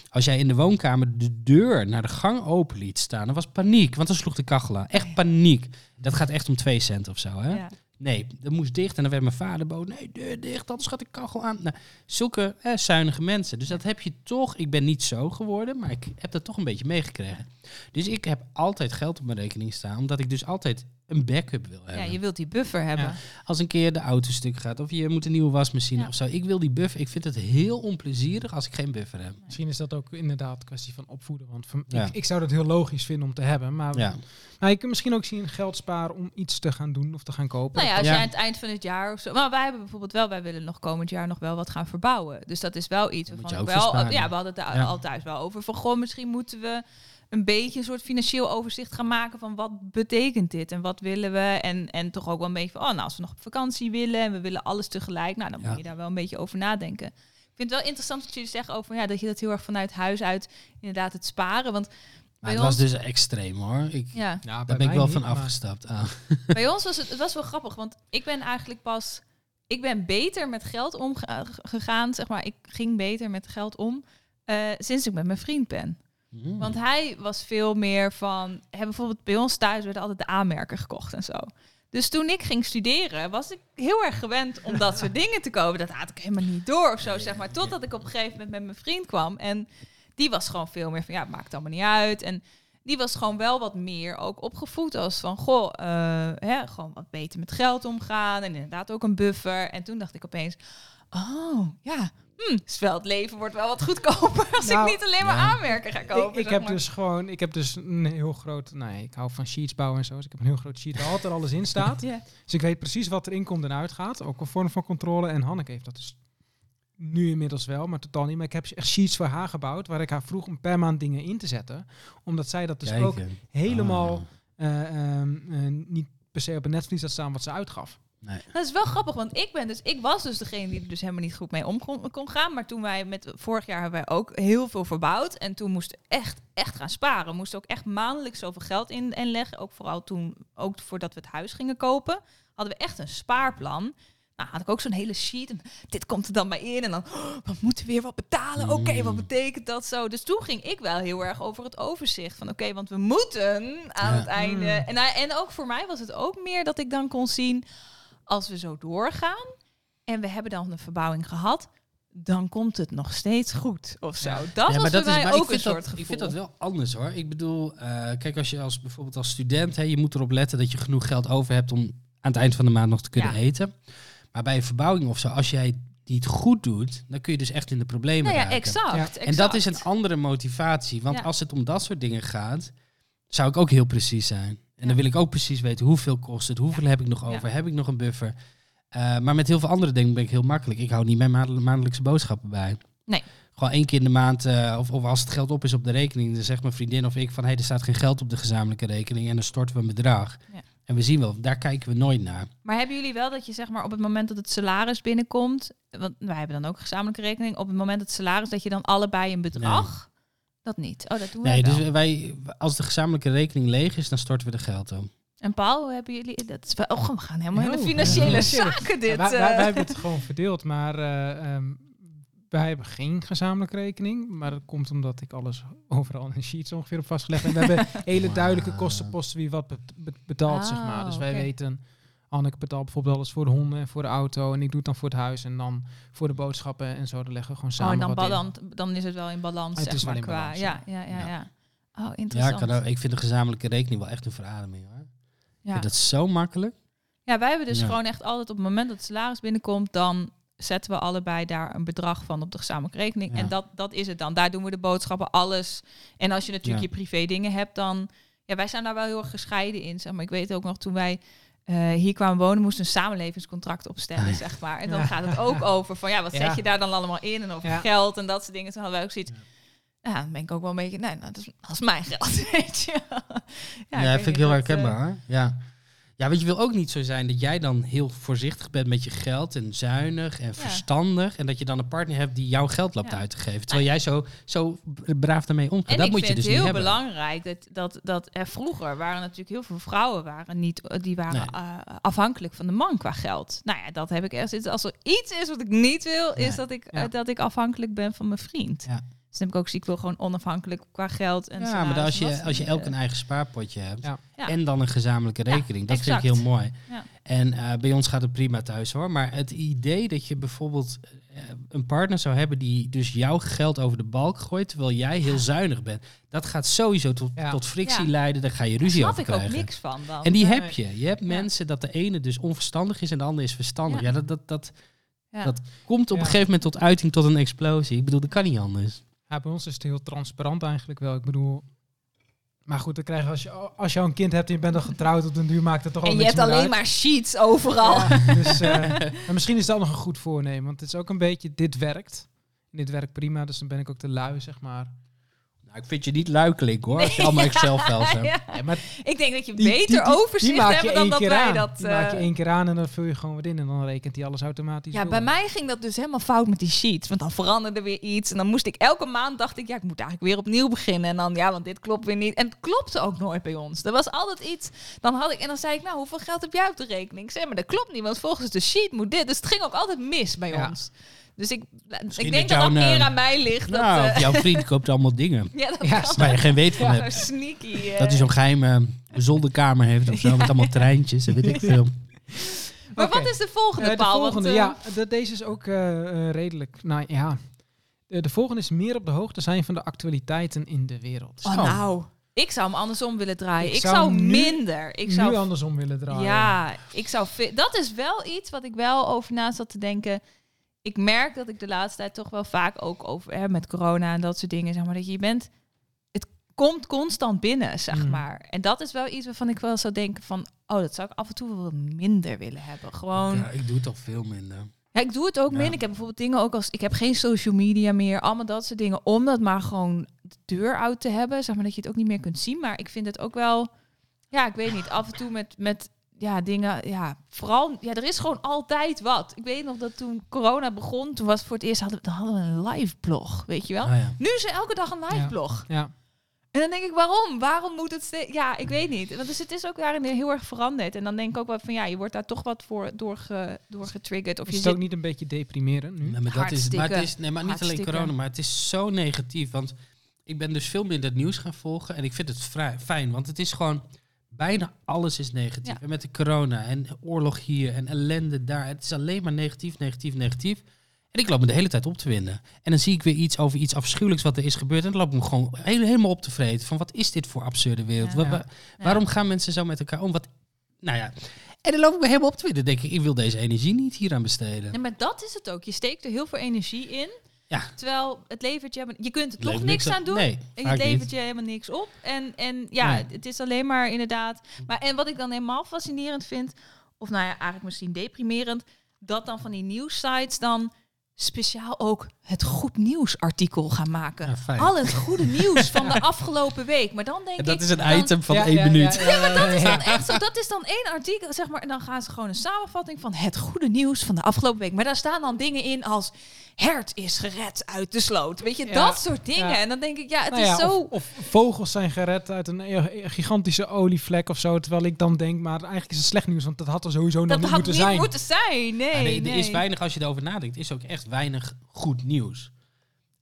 S1: als jij in de woonkamer de deur naar de gang open liet staan, dan was paniek, want dan sloeg de kachel aan. Echt paniek. Dat gaat echt om twee cent of zo, hè?
S2: Ja.
S1: Nee, dat moest dicht. En dan werd mijn vader boos. Nee, deur dicht, anders gaat de kachel aan. Nou, zulke eh, zuinige mensen. Dus dat heb je toch... Ik ben niet zo geworden, maar ik heb dat toch een beetje meegekregen. Dus ik heb altijd geld op mijn rekening staan. Omdat ik dus altijd een backup wil hebben.
S2: Ja, je wilt die buffer hebben.
S3: Ja.
S1: Als een keer de auto stuk gaat of je moet een nieuwe wasmachine
S2: Ja.
S1: of zo. Ik wil die buffer. Ik vind het heel onplezierig als ik geen buffer heb.
S3: Misschien is dat ook inderdaad een kwestie van opvoeden. Want van-
S1: Ja.
S3: ik, ik zou dat heel logisch vinden om te hebben. Maar,
S1: Ja.
S3: maar je kunt misschien ook zien geld sparen om iets te gaan doen of te gaan kopen.
S2: Nou ja, als
S1: Ja.
S2: jij aan het eind van het jaar of zo. Maar wij hebben bijvoorbeeld wel, wij willen nog komend jaar nog wel wat gaan verbouwen. Dus dat is wel iets waarvan
S1: je
S2: ik
S1: ook
S2: wel. Ja, we hadden het al thuis wel over. Van goh, misschien moeten we een beetje een soort financieel overzicht gaan maken van wat betekent dit en wat willen we. En, en toch ook wel een beetje van, oh, nou, als we nog op vakantie willen en we willen alles tegelijk, nou, dan
S1: Ja.
S2: moet je daar wel een beetje over nadenken. Ik vind het wel interessant wat jullie zeggen over ja, dat je dat heel erg vanuit huis uit inderdaad het sparen. Want
S1: Maar
S2: Bij
S1: het was
S2: ons-
S1: dus extreem hoor. Ik,
S2: ja,
S1: daar ben ik wel
S3: niet,
S1: van
S3: maar-
S1: afgestapt. Ah.
S2: Bij ons was het, het was wel grappig, want ik ben eigenlijk pas, ik ben beter met geld omgegaan, zeg maar. Ik ging beter met geld om eh, sinds ik met mijn vriend ben.
S1: Mm.
S2: Want hij was veel meer van, hè, bijvoorbeeld bij ons thuis werden altijd de aanmerken gekocht en zo. Dus toen ik ging studeren, was ik heel erg gewend om dat soort dingen te kopen. Dat had ik helemaal niet door of zo, zeg maar. Totdat ik op een gegeven moment met mijn vriend kwam. En die was gewoon veel meer van, ja, het maakt allemaal niet uit. En die was gewoon wel wat meer ook opgevoed als van, goh, eh, hè, gewoon wat beter met geld omgaan. En inderdaad ook een buffer. En toen dacht ik opeens, oh, ja, hm, dus wel het leven wordt wel wat goedkoper als
S3: Nou,
S2: ik niet alleen maar
S1: ja.
S2: aanmerken ga kopen.
S3: ik, ik heb
S2: maar.
S3: dus gewoon, ik heb dus een heel groot, nee, ik hou van sheets bouwen en zo. Dus ik heb een heel groot sheet waar altijd alles in staat.
S2: Ja.
S3: Dus ik weet precies wat erin komt en uitgaat. Ook een vorm van controle. En Hanneke heeft dat dus nu inmiddels wel, maar totaal niet. Maar ik heb echt sheets voor haar gebouwd, waar ik haar vroeg om per maand dingen in te zetten. Omdat zij dat dus
S1: Kijken.
S3: ook helemaal
S1: Ah.
S3: eh, ehm, eh, niet per se op een netvlies had staan wat ze uitgaf.
S1: Nee.
S2: Dat is wel grappig, want ik ben dus, ik was dus degene die er dus helemaal niet goed mee om kon, kon gaan. Maar toen wij met vorig jaar hebben wij ook heel veel verbouwd. En toen moesten we echt, echt gaan sparen. We moesten ook echt maandelijks zoveel geld in, inleggen. Ook vooral toen, ook voordat we het huis gingen kopen, hadden we echt een spaarplan. Nou, had ik ook zo'n hele sheet. En dit komt er dan maar in. En dan, oh, we moeten weer wat betalen. Oké, wat
S1: Mm.
S2: betekent dat zo? Dus toen ging ik wel heel erg over het overzicht. Van oké, want we moeten aan
S1: Ja.
S2: het einde.
S3: Mm.
S2: En, en ook voor mij was het ook meer dat ik dan kon zien... als we zo doorgaan en we hebben dan een verbouwing gehad... dan komt het nog steeds goed of zo.
S3: Ja.
S2: Dat
S1: Ja,
S2: was
S1: maar
S2: voor
S1: dat is,
S2: mij ook een
S1: vind
S2: soort
S1: dat,
S2: gevoel.
S1: Ik vind dat wel anders hoor. Ik bedoel, eh, kijk, als je als bijvoorbeeld als student, hè, je moet erop letten dat je genoeg geld over hebt om aan het eind van de maand nog te kunnen
S2: Ja.
S1: eten. Maar bij een verbouwing of zo, als jij die het goed doet, dan kun je dus echt in de problemen
S2: Nou ja,
S1: raken.
S2: exact,
S3: Ja.
S2: exact.
S1: En dat is een andere motivatie. Want
S2: Ja.
S1: als het om dat soort dingen gaat, zou ik ook heel precies zijn. En dan wil ik ook precies weten hoeveel kost het, hoeveel heb ik nog over, heb ik nog een buffer. Eh, maar met heel veel andere dingen ben ik heel makkelijk. Ik hou niet mijn maandel- maandelijkse boodschappen bij.
S2: Nee.
S1: Gewoon één keer in de maand, eh, of, of als het geld op is op de rekening, dan zegt mijn vriendin of ik van hé, hey, er staat geen geld op de gezamenlijke rekening en dan storten we een bedrag.
S2: Ja.
S1: En we zien wel, daar kijken we nooit naar.
S2: Maar hebben jullie wel dat je zeg maar op het moment dat het salaris binnenkomt... want wij hebben dan ook een gezamenlijke rekening... op het moment dat het salaris dat je dan allebei een bedrag... Dat niet. Oh, dat doen wij
S1: Nee, dus wij, als de gezamenlijke rekening leeg is, dan storten we er geld op.
S2: En Paul, hoe hebben jullie... Dat is oh, we gaan helemaal in de
S3: Oh,
S2: financiële
S3: ja.
S2: zaken dit.
S3: Ja, wij,
S2: eh.
S3: wij, wij hebben het gewoon verdeeld, maar eh, ehm, wij hebben geen gezamenlijke rekening. Maar dat komt omdat ik alles overal in sheets ongeveer op vastgelegd heb. En we hebben hele duidelijke kostenposten wie wat bet- bet- betaalt, zeg maar.
S2: Ah,
S3: Dus wij
S2: oké.
S3: weten, Anneke betaalt bijvoorbeeld alles voor de honden en voor de auto. En ik doe het dan voor het huis en dan voor de boodschappen en zo. Dan leggen we gewoon
S2: Oh,
S3: samen
S2: en dan,
S3: wat in.
S2: balans, dan is het wel in balans,
S3: Het
S2: zeg
S3: is wel
S2: maar,
S3: in
S2: qua...
S3: balans,
S2: ja,
S3: ja.
S2: ja, ja, ja.
S1: Ja.
S2: Oh,
S1: Ja,
S2: interessant.
S1: kan ook, ik vind de gezamenlijke rekening wel echt een verademing hoor.
S2: Ja.
S1: vind dat zo makkelijk.
S2: Ja, wij hebben dus
S1: Ja.
S2: gewoon echt altijd op het moment dat het salaris binnenkomt, dan zetten we allebei daar een bedrag van op de gezamenlijke rekening.
S1: Ja.
S2: En dat, dat is het dan. Daar doen we de boodschappen, alles. En als je natuurlijk
S1: Ja.
S2: je privé dingen hebt, dan... Ja, wij zijn daar wel heel erg gescheiden in. Zeg maar. Ik weet ook nog, toen wij eh, hier kwamen wonen, moesten we een samenlevingscontract opstellen,
S1: Ah, ja.
S2: zeg maar. En dan
S3: Ja.
S2: gaat het ook over van, ja, wat
S3: Ja.
S2: zet je daar dan allemaal in? En over
S3: Ja.
S2: geld en dat soort dingen. Toen hadden wij ook zoiets...
S3: Ja.
S2: Ja, dan ben ik ook wel een beetje... Nee, nou, dat, is, is mijn geld, weet je.
S1: Ja, dat vind ik heel herkenbaar. hoor. Ja. Ja, want je wil ook niet zo zijn dat jij dan heel voorzichtig bent met je geld en zuinig en verstandig. En dat je dan een partner hebt die jouw geld loopt
S2: Ja.
S1: uit te geven. Terwijl jij zo, zo braaf daarmee omgaat.
S2: En
S1: dat
S2: ik
S1: moet je dus
S2: het heel belangrijk dat, dat, dat er vroeger waren natuurlijk heel veel vrouwen waren niet, die waren
S1: Nee.
S2: eh, afhankelijk van de man qua geld. Nou ja, dat heb ik echt. Als er iets is wat ik niet wil, is dat ik, eh, dat ik afhankelijk ben van mijn vriend.
S1: Ja.
S2: Dus dan heb ik ook gezien, ik wil gewoon onafhankelijk qua geld en
S1: Ja, maar als je, als je elk een eigen spaarpotje hebt
S3: Ja.
S2: Ja.
S1: en dan een gezamenlijke
S2: Ja,
S1: rekening, dat
S2: exact.
S1: vind ik heel mooi.
S2: Ja.
S1: En eh, bij ons gaat het prima thuis hoor. Maar het idee dat je bijvoorbeeld eh, een partner zou hebben die dus jouw geld over de balk gooit, terwijl jij heel zuinig bent, dat gaat sowieso tot,
S3: Ja.
S1: tot frictie
S2: Ja.
S1: leiden. Daar ga je
S2: Daar
S1: ruzie
S2: snap
S1: over
S2: ik ook
S1: krijgen.
S2: niks van dan.
S1: En die
S3: Nee.
S1: heb je. Je hebt
S2: Ja.
S1: mensen dat de ene dus onverstandig is en de ander is verstandig.
S2: Ja.
S1: Ja, dat, dat, dat
S2: Ja.
S1: dat komt op een gegeven moment tot uiting, tot een explosie. Ik bedoel, dat kan niet anders.
S3: Ja, bij ons is het heel transparant eigenlijk wel. Ik bedoel, maar goed, dan krijg je als je, als je al een kind hebt en je bent al getrouwd, op den duur maakt het toch al
S2: en je hebt alleen
S3: uit.
S2: maar sheets overal.
S3: Ja, dus, eh, misschien is dat nog een goed voornemen, want het is ook een beetje, dit werkt. En dit werkt prima, dus dan ben ik ook te lui, zeg maar.
S1: Nou, ik vind je niet luikelijk hoor, als je allemaal Excel-files hebt.
S2: Ja.
S3: Maar
S2: Ik denk dat je
S3: Die-
S2: beter
S3: die-
S2: overzicht
S3: die
S2: hebt dan dat wij
S3: aan.
S2: dat...
S3: Die maak je
S2: eh,
S3: één keer aan en dan vul je gewoon weer in en dan rekent hij alles automatisch
S2: Ja,
S3: door.
S2: bij mij ging dat dus helemaal fout met die sheets. Want dan veranderde weer iets. En dan moest ik elke maand dacht ik, ja, ik moet eigenlijk weer opnieuw beginnen. En dan, ja, want dit klopt weer niet. En het klopte ook nooit bij ons. Er was altijd iets. Dan had ik, en dan zei ik, nou, hoeveel geld heb jij op de rekening? Ik zei, maar dat klopt niet, want volgens de sheet moet dit. Dus het ging ook altijd mis bij
S3: Ja.
S2: ons. Dus ik,
S1: Misschien
S2: ik denk
S1: dat
S2: dat meer
S1: eh,
S2: aan mij ligt. Dat,
S1: Nou,
S2: eh,
S1: jouw vriend koopt allemaal dingen
S2: ja, dat
S3: Ja,
S1: waar je geen weet van hebt.
S2: sneaky. eh.
S1: Dat hij zo'n geheime zolderkamer heeft of zo, met allemaal treintjes en weet ik veel.
S2: Maar wat is de volgende,
S3: Eh, de
S2: Paul? Want,
S3: volgende, ja, de- deze is ook redelijk, nou ja. De, de volgende is meer op de hoogte zijn van de actualiteiten in de wereld.
S2: Oh, nou, ik zou hem andersom willen draaien.
S3: Ik
S2: Ik,
S3: zou
S2: zou,
S3: nu-
S2: minder. Ik zou
S3: nu andersom willen draaien.
S2: Ja, ik zou dat is wel iets wat ik wel over na zat te denken. Ik merk dat ik de laatste tijd toch wel vaak ook over hè, met corona en dat soort dingen, zeg maar, dat je bent. Het komt constant binnen, zeg
S3: Mm.
S2: maar. En dat is wel iets waarvan ik wel zou denken van, oh, dat zou ik af en toe wel minder willen hebben. Gewoon.
S1: Ja, ik doe het al veel minder.
S2: Ja, ik doe het ook
S1: Ja.
S2: min. Ik heb bijvoorbeeld dingen ook als ik heb geen social media meer, allemaal dat soort dingen, om dat maar gewoon de deur uit te hebben, zeg maar dat je het ook niet meer kunt zien. Maar ik vind het ook wel, ja, ik weet niet, af en toe met met ja dingen, ja, vooral, ja, er is gewoon altijd wat. Ik weet nog dat toen corona begon, toen was het voor het eerst hadden we, dan hadden we een live blog, weet je wel.
S1: Ah, ja.
S2: Nu is er elke dag een live
S3: Ja.
S2: blog.
S3: Ja.
S2: En dan denk ik, waarom? Waarom moet het steeds... Ja, ik weet niet. Want dus het is ook daarin heel erg veranderd. En dan denk ik ook wel van, ja, je wordt daar toch wat voor doorge, doorgetriggerd. Of
S3: Is
S2: je
S3: het
S2: zit
S3: ook niet een beetje deprimerend nu?
S1: Nee, maar dat is, maar het is nee, maar niet alleen corona, maar het is zo negatief. Want ik ben dus veel meer het nieuws gaan volgen en ik vind het vrij, fijn, want het is gewoon bijna alles is negatief.
S2: Ja.
S1: En met de corona en oorlog hier en ellende daar, het is alleen maar negatief, negatief, negatief. En ik loop me de hele tijd op te winden. En dan zie ik weer iets over iets afschuwelijks wat er is gebeurd. En dan loop ik me gewoon helemaal op te vreten. Van wat is dit voor absurde wereld?
S2: Ja.
S1: Wa- wa-
S2: Ja.
S1: Waarom gaan mensen zo met elkaar om? Wat, nou ja. En dan loop ik me helemaal op te winden. Dan denk ik, ik wil deze energie niet hier aan besteden.
S2: Maar dat is het ook. Je steekt er heel veel energie in.
S1: Ja.
S2: Terwijl het levert je... helemaal- Je kunt er toch niks aan doen.
S1: Nee,
S2: En het levert
S1: niet.
S2: je helemaal niks op. En, en ja,
S1: Nee.
S2: het is alleen maar inderdaad... Maar en wat ik dan helemaal fascinerend vind... Of nou ja, eigenlijk misschien deprimerend... Dat dan van die nieuwssites dan speciaal ook het goed nieuws artikel gaan maken.
S1: Ja.
S2: Al het goede nieuws van de afgelopen week. Maar dan denk
S1: En dat
S2: ik...
S1: is een
S2: dan-
S1: item van
S3: Ja,
S1: één
S3: ja,
S1: minuut.
S3: ja, ja,
S2: maar dat is dan echt zo. Dat is dan één artikel, zeg maar. En dan gaan ze gewoon een samenvatting van het goede nieuws van de afgelopen week. Maar daar staan dan dingen in als hert is gered uit de sloot. Weet je,
S3: Ja,
S2: dat soort dingen.
S3: ja.
S2: En dan denk ik, ja, het
S3: Nou
S2: is zo...
S3: Of, of vogels zijn gered uit een e- gigantische olievlek of zo. Terwijl ik dan denk, maar eigenlijk is het slecht nieuws, want dat had er sowieso nog
S2: dat
S3: niet
S2: had
S3: moeten
S2: niet
S3: zijn.
S2: moeten zijn. Nee,
S1: nee, er
S2: nee.
S1: is weinig, als je erover nadenkt, is ook echt weinig goed nieuws.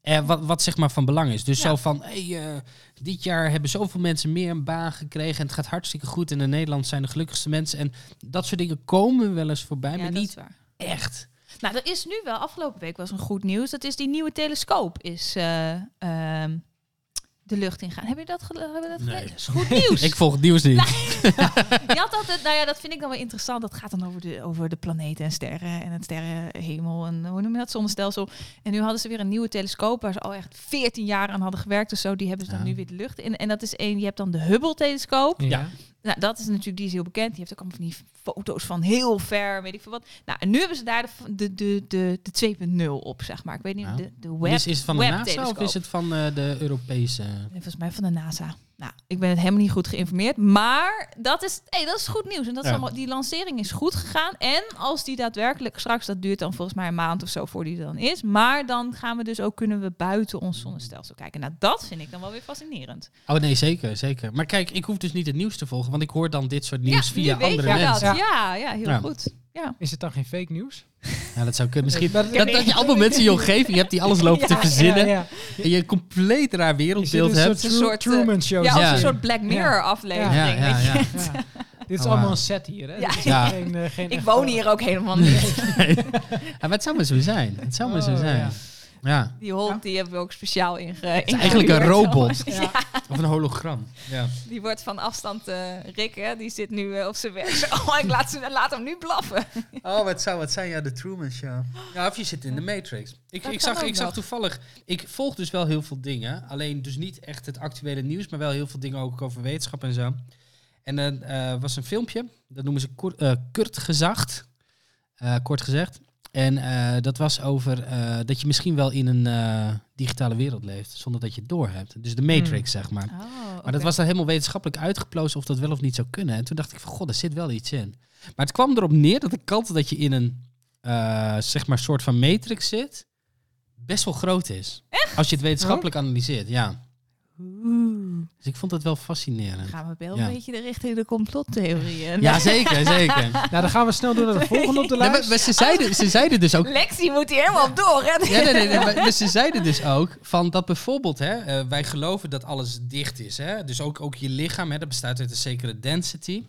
S1: Eh, wat, wat zeg maar van belang is. Dus
S2: Ja.
S1: zo van, hey, eh, dit jaar hebben zoveel mensen meer een baan gekregen en het gaat hartstikke goed. En in Nederland zijn de gelukkigste mensen. En dat soort dingen komen wel eens voorbij,
S2: Ja,
S1: maar niet
S2: waar.
S1: echt.
S2: Nou, er is nu wel, afgelopen week was een goed nieuws. Dat is die nieuwe telescoop is eh, ehm, de lucht ingaan. Heb je dat, hebben we dat
S1: Nee.
S2: gelezen? Dat is goed nieuws.
S1: Ik volg het nieuws niet.
S2: Je had altijd, nou ja, dat vind ik dan wel interessant. Dat gaat dan over de, over de planeten en sterren en het sterrenhemel en hoe noem je dat, zonnestelsel. En nu hadden ze weer een nieuwe telescoop waar ze al echt 14 jaar aan hadden gewerkt of zo. Die hebben ze dan
S1: Ja.
S2: nu weer de lucht in. En dat is één, je hebt dan de Hubble-telescoop.
S3: Ja.
S2: Nou, dat is natuurlijk, die is heel bekend. Die heeft ook allemaal van die foto's van heel ver, weet ik veel wat. Nou, en nu hebben ze daar de, de, de, de, de 2.0 op, zeg maar. Ik weet niet, de, de
S1: En
S2: web,
S1: is, is het van de NASA of is het van eh, de Europese?
S2: Nee, Volgens mij van de NASA. Nou, ik ben het helemaal niet goed geïnformeerd. Maar dat is, hey, dat is goed nieuws. En dat is
S1: Ja.
S2: allemaal, die lancering is goed gegaan. En als die daadwerkelijk straks, dat duurt dan volgens mij een maand of zo voor die er dan is. Maar dan gaan we dus ook, kunnen we buiten ons zonnestelsel kijken. Nou, dat vind ik dan wel weer fascinerend.
S1: Oh nee, zeker, zeker. Maar kijk, ik hoef dus niet het nieuws te volgen, want ik hoor dan dit soort nieuws
S2: ja,
S1: via andere
S2: je
S1: mensen.
S2: dat.
S3: Ja.
S2: Ja, ja, heel
S1: Ja.
S2: goed. Ja.
S3: Is het dan geen fake nieuws?
S1: Ja, dat zou kunnen. Misschien
S3: dat-
S1: dat, dat je allemaal mensen in je omgeving hebt die alles lopen te verzinnen.
S3: Ja, ja.
S1: En je een compleet raar wereldbeeld hebt.
S3: soort,
S2: Een soort, eh,
S3: Truman Show.
S2: Ja, als
S1: Ja.
S2: een soort Black Mirror aflevering.
S1: Ja, ja,
S2: weet je.
S1: ja.
S3: Ja. Dit is
S1: Oh,
S3: allemaal een set hier, hè?
S2: Ja.
S3: Dit is
S1: Ja.
S3: Geen, eh, geen
S2: Ik woon hier ook helemaal niet.
S1: Ja, maar het zou maar zo zijn. Het zou maar zo
S3: Oh,
S1: zijn.
S3: Ja.
S2: Die hond die hebben we ook speciaal inge. Het
S1: is eigenlijk een robot.
S3: Ja.
S1: Of een hologram. Ja.
S2: Die wordt van afstand eh Rick, hè, die zit nu eh, op zijn werk. Oh, ik laat, ze, laat hem nu blaffen.
S1: Oh, wat zou het zijn? Ja, de Truman Show. Ja, of je zit in de Matrix. Ik,
S2: Dat
S1: ik, zag, ik zag toevallig... Ik volg dus wel heel veel dingen. Alleen dus niet echt het actuele nieuws, maar wel heel veel dingen ook over wetenschap en zo. En er eh, was een filmpje, dat noemen ze kort, eh, kort gezacht. Eh, kort gezegd. En eh, dat was over eh, dat je misschien wel in een eh, digitale wereld leeft, zonder dat je het doorhebt. Dus de Matrix, zeg maar.
S2: Oh,
S1: Maar dat was dan helemaal wetenschappelijk uitgeplozen of dat wel of niet zou kunnen. En toen dacht ik van, god, er zit wel iets in. Maar het kwam erop neer dat de kans dat je in een, zeg maar, soort van matrix zit, best wel groot is. Als je het wetenschappelijk analyseert, ja. Dus ik vond dat wel fascinerend.
S2: Gaan we wel
S1: Ja.
S2: een beetje richting de complottheorieën.
S1: Ja, zeker, zeker.
S3: Nou, dan gaan we snel door naar de volgende op de
S1: Nee,
S3: lijst.
S1: maar, maar ze, zeiden, ze zeiden dus ook...
S2: Lexi moet hier helemaal door, hè?
S1: Ja, nee, nee, nee, maar, maar ze zeiden dus ook van dat bijvoorbeeld, hè, eh, wij geloven dat alles dicht is. Hè? Dus ook, ook je lichaam, hè, dat bestaat uit een zekere density.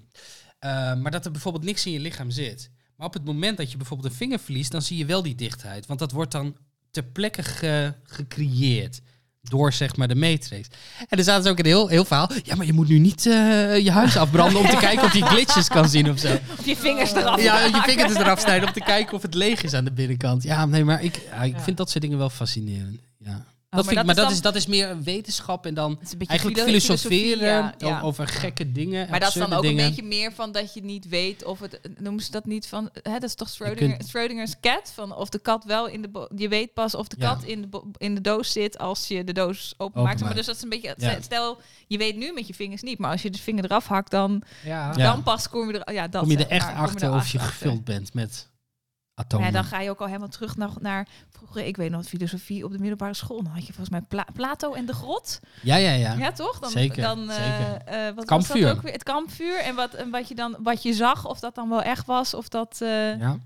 S1: Eh, maar dat er bijvoorbeeld niks in je lichaam zit. Maar op het moment dat je bijvoorbeeld een vinger verliest, dan zie je wel die dichtheid. Want dat wordt dan ter plekke ge- gecreëerd. Door zeg maar de matrix. En er zaten ze ook een heel, heel verhaal. Ja, maar je moet nu niet eh, je huis afbranden om te kijken of je glitches kan zien of zo.
S2: Of je vingers eraf
S1: Ja, je vingers eraf snijden om te kijken of het leeg is aan de binnenkant. Ja, nee, maar ik, ja, ik
S3: Ja.
S1: vind dat soort dingen wel fascinerend. Ja.
S2: Maar
S1: dat ik, maar
S2: is
S1: dat,
S2: dan-
S1: is, dat is meer wetenschap en dan
S2: Het is een beetje
S1: eigenlijk
S2: filo-
S1: filosoferen
S2: ja, ja.
S1: o- over gekke dingen.
S2: Maar dat is dan ook
S1: dingen.
S2: een beetje meer van dat je niet weet of het... Noemen ze dat niet van... Hè, dat is toch
S1: Je
S2: Schrödinger,
S1: kunt-
S2: Schrödinger's cat? Van of de kat wel in de... Je weet pas of de
S1: Ja.
S2: kat in de, in de doos zit als je de doos openmaakt. Maar dus dat is een beetje... Stel, je weet nu met je vingers niet. Maar als je de vinger eraf hakt, dan, dan pas kom je er... Ja, dat
S1: Kom je er echt
S2: je
S1: achter of je gevuld bent met
S2: Ja,
S1: atomen.
S2: dan ga je ook al helemaal terug naar, naar vroeger, ik weet nog, filosofie op de middelbare school. Dan had je volgens mij Pla- Plato en de grot.
S1: ja, ja, ja.
S2: Ja, toch? Dan,
S1: Zeker,
S2: Dan, eh,
S1: zeker.
S2: eh, wat was
S1: Kampvuur.
S2: dat ook weer? Het kampvuur. En wat, en wat je dan wat je zag, of dat dan wel echt was, of dat. eh, ja.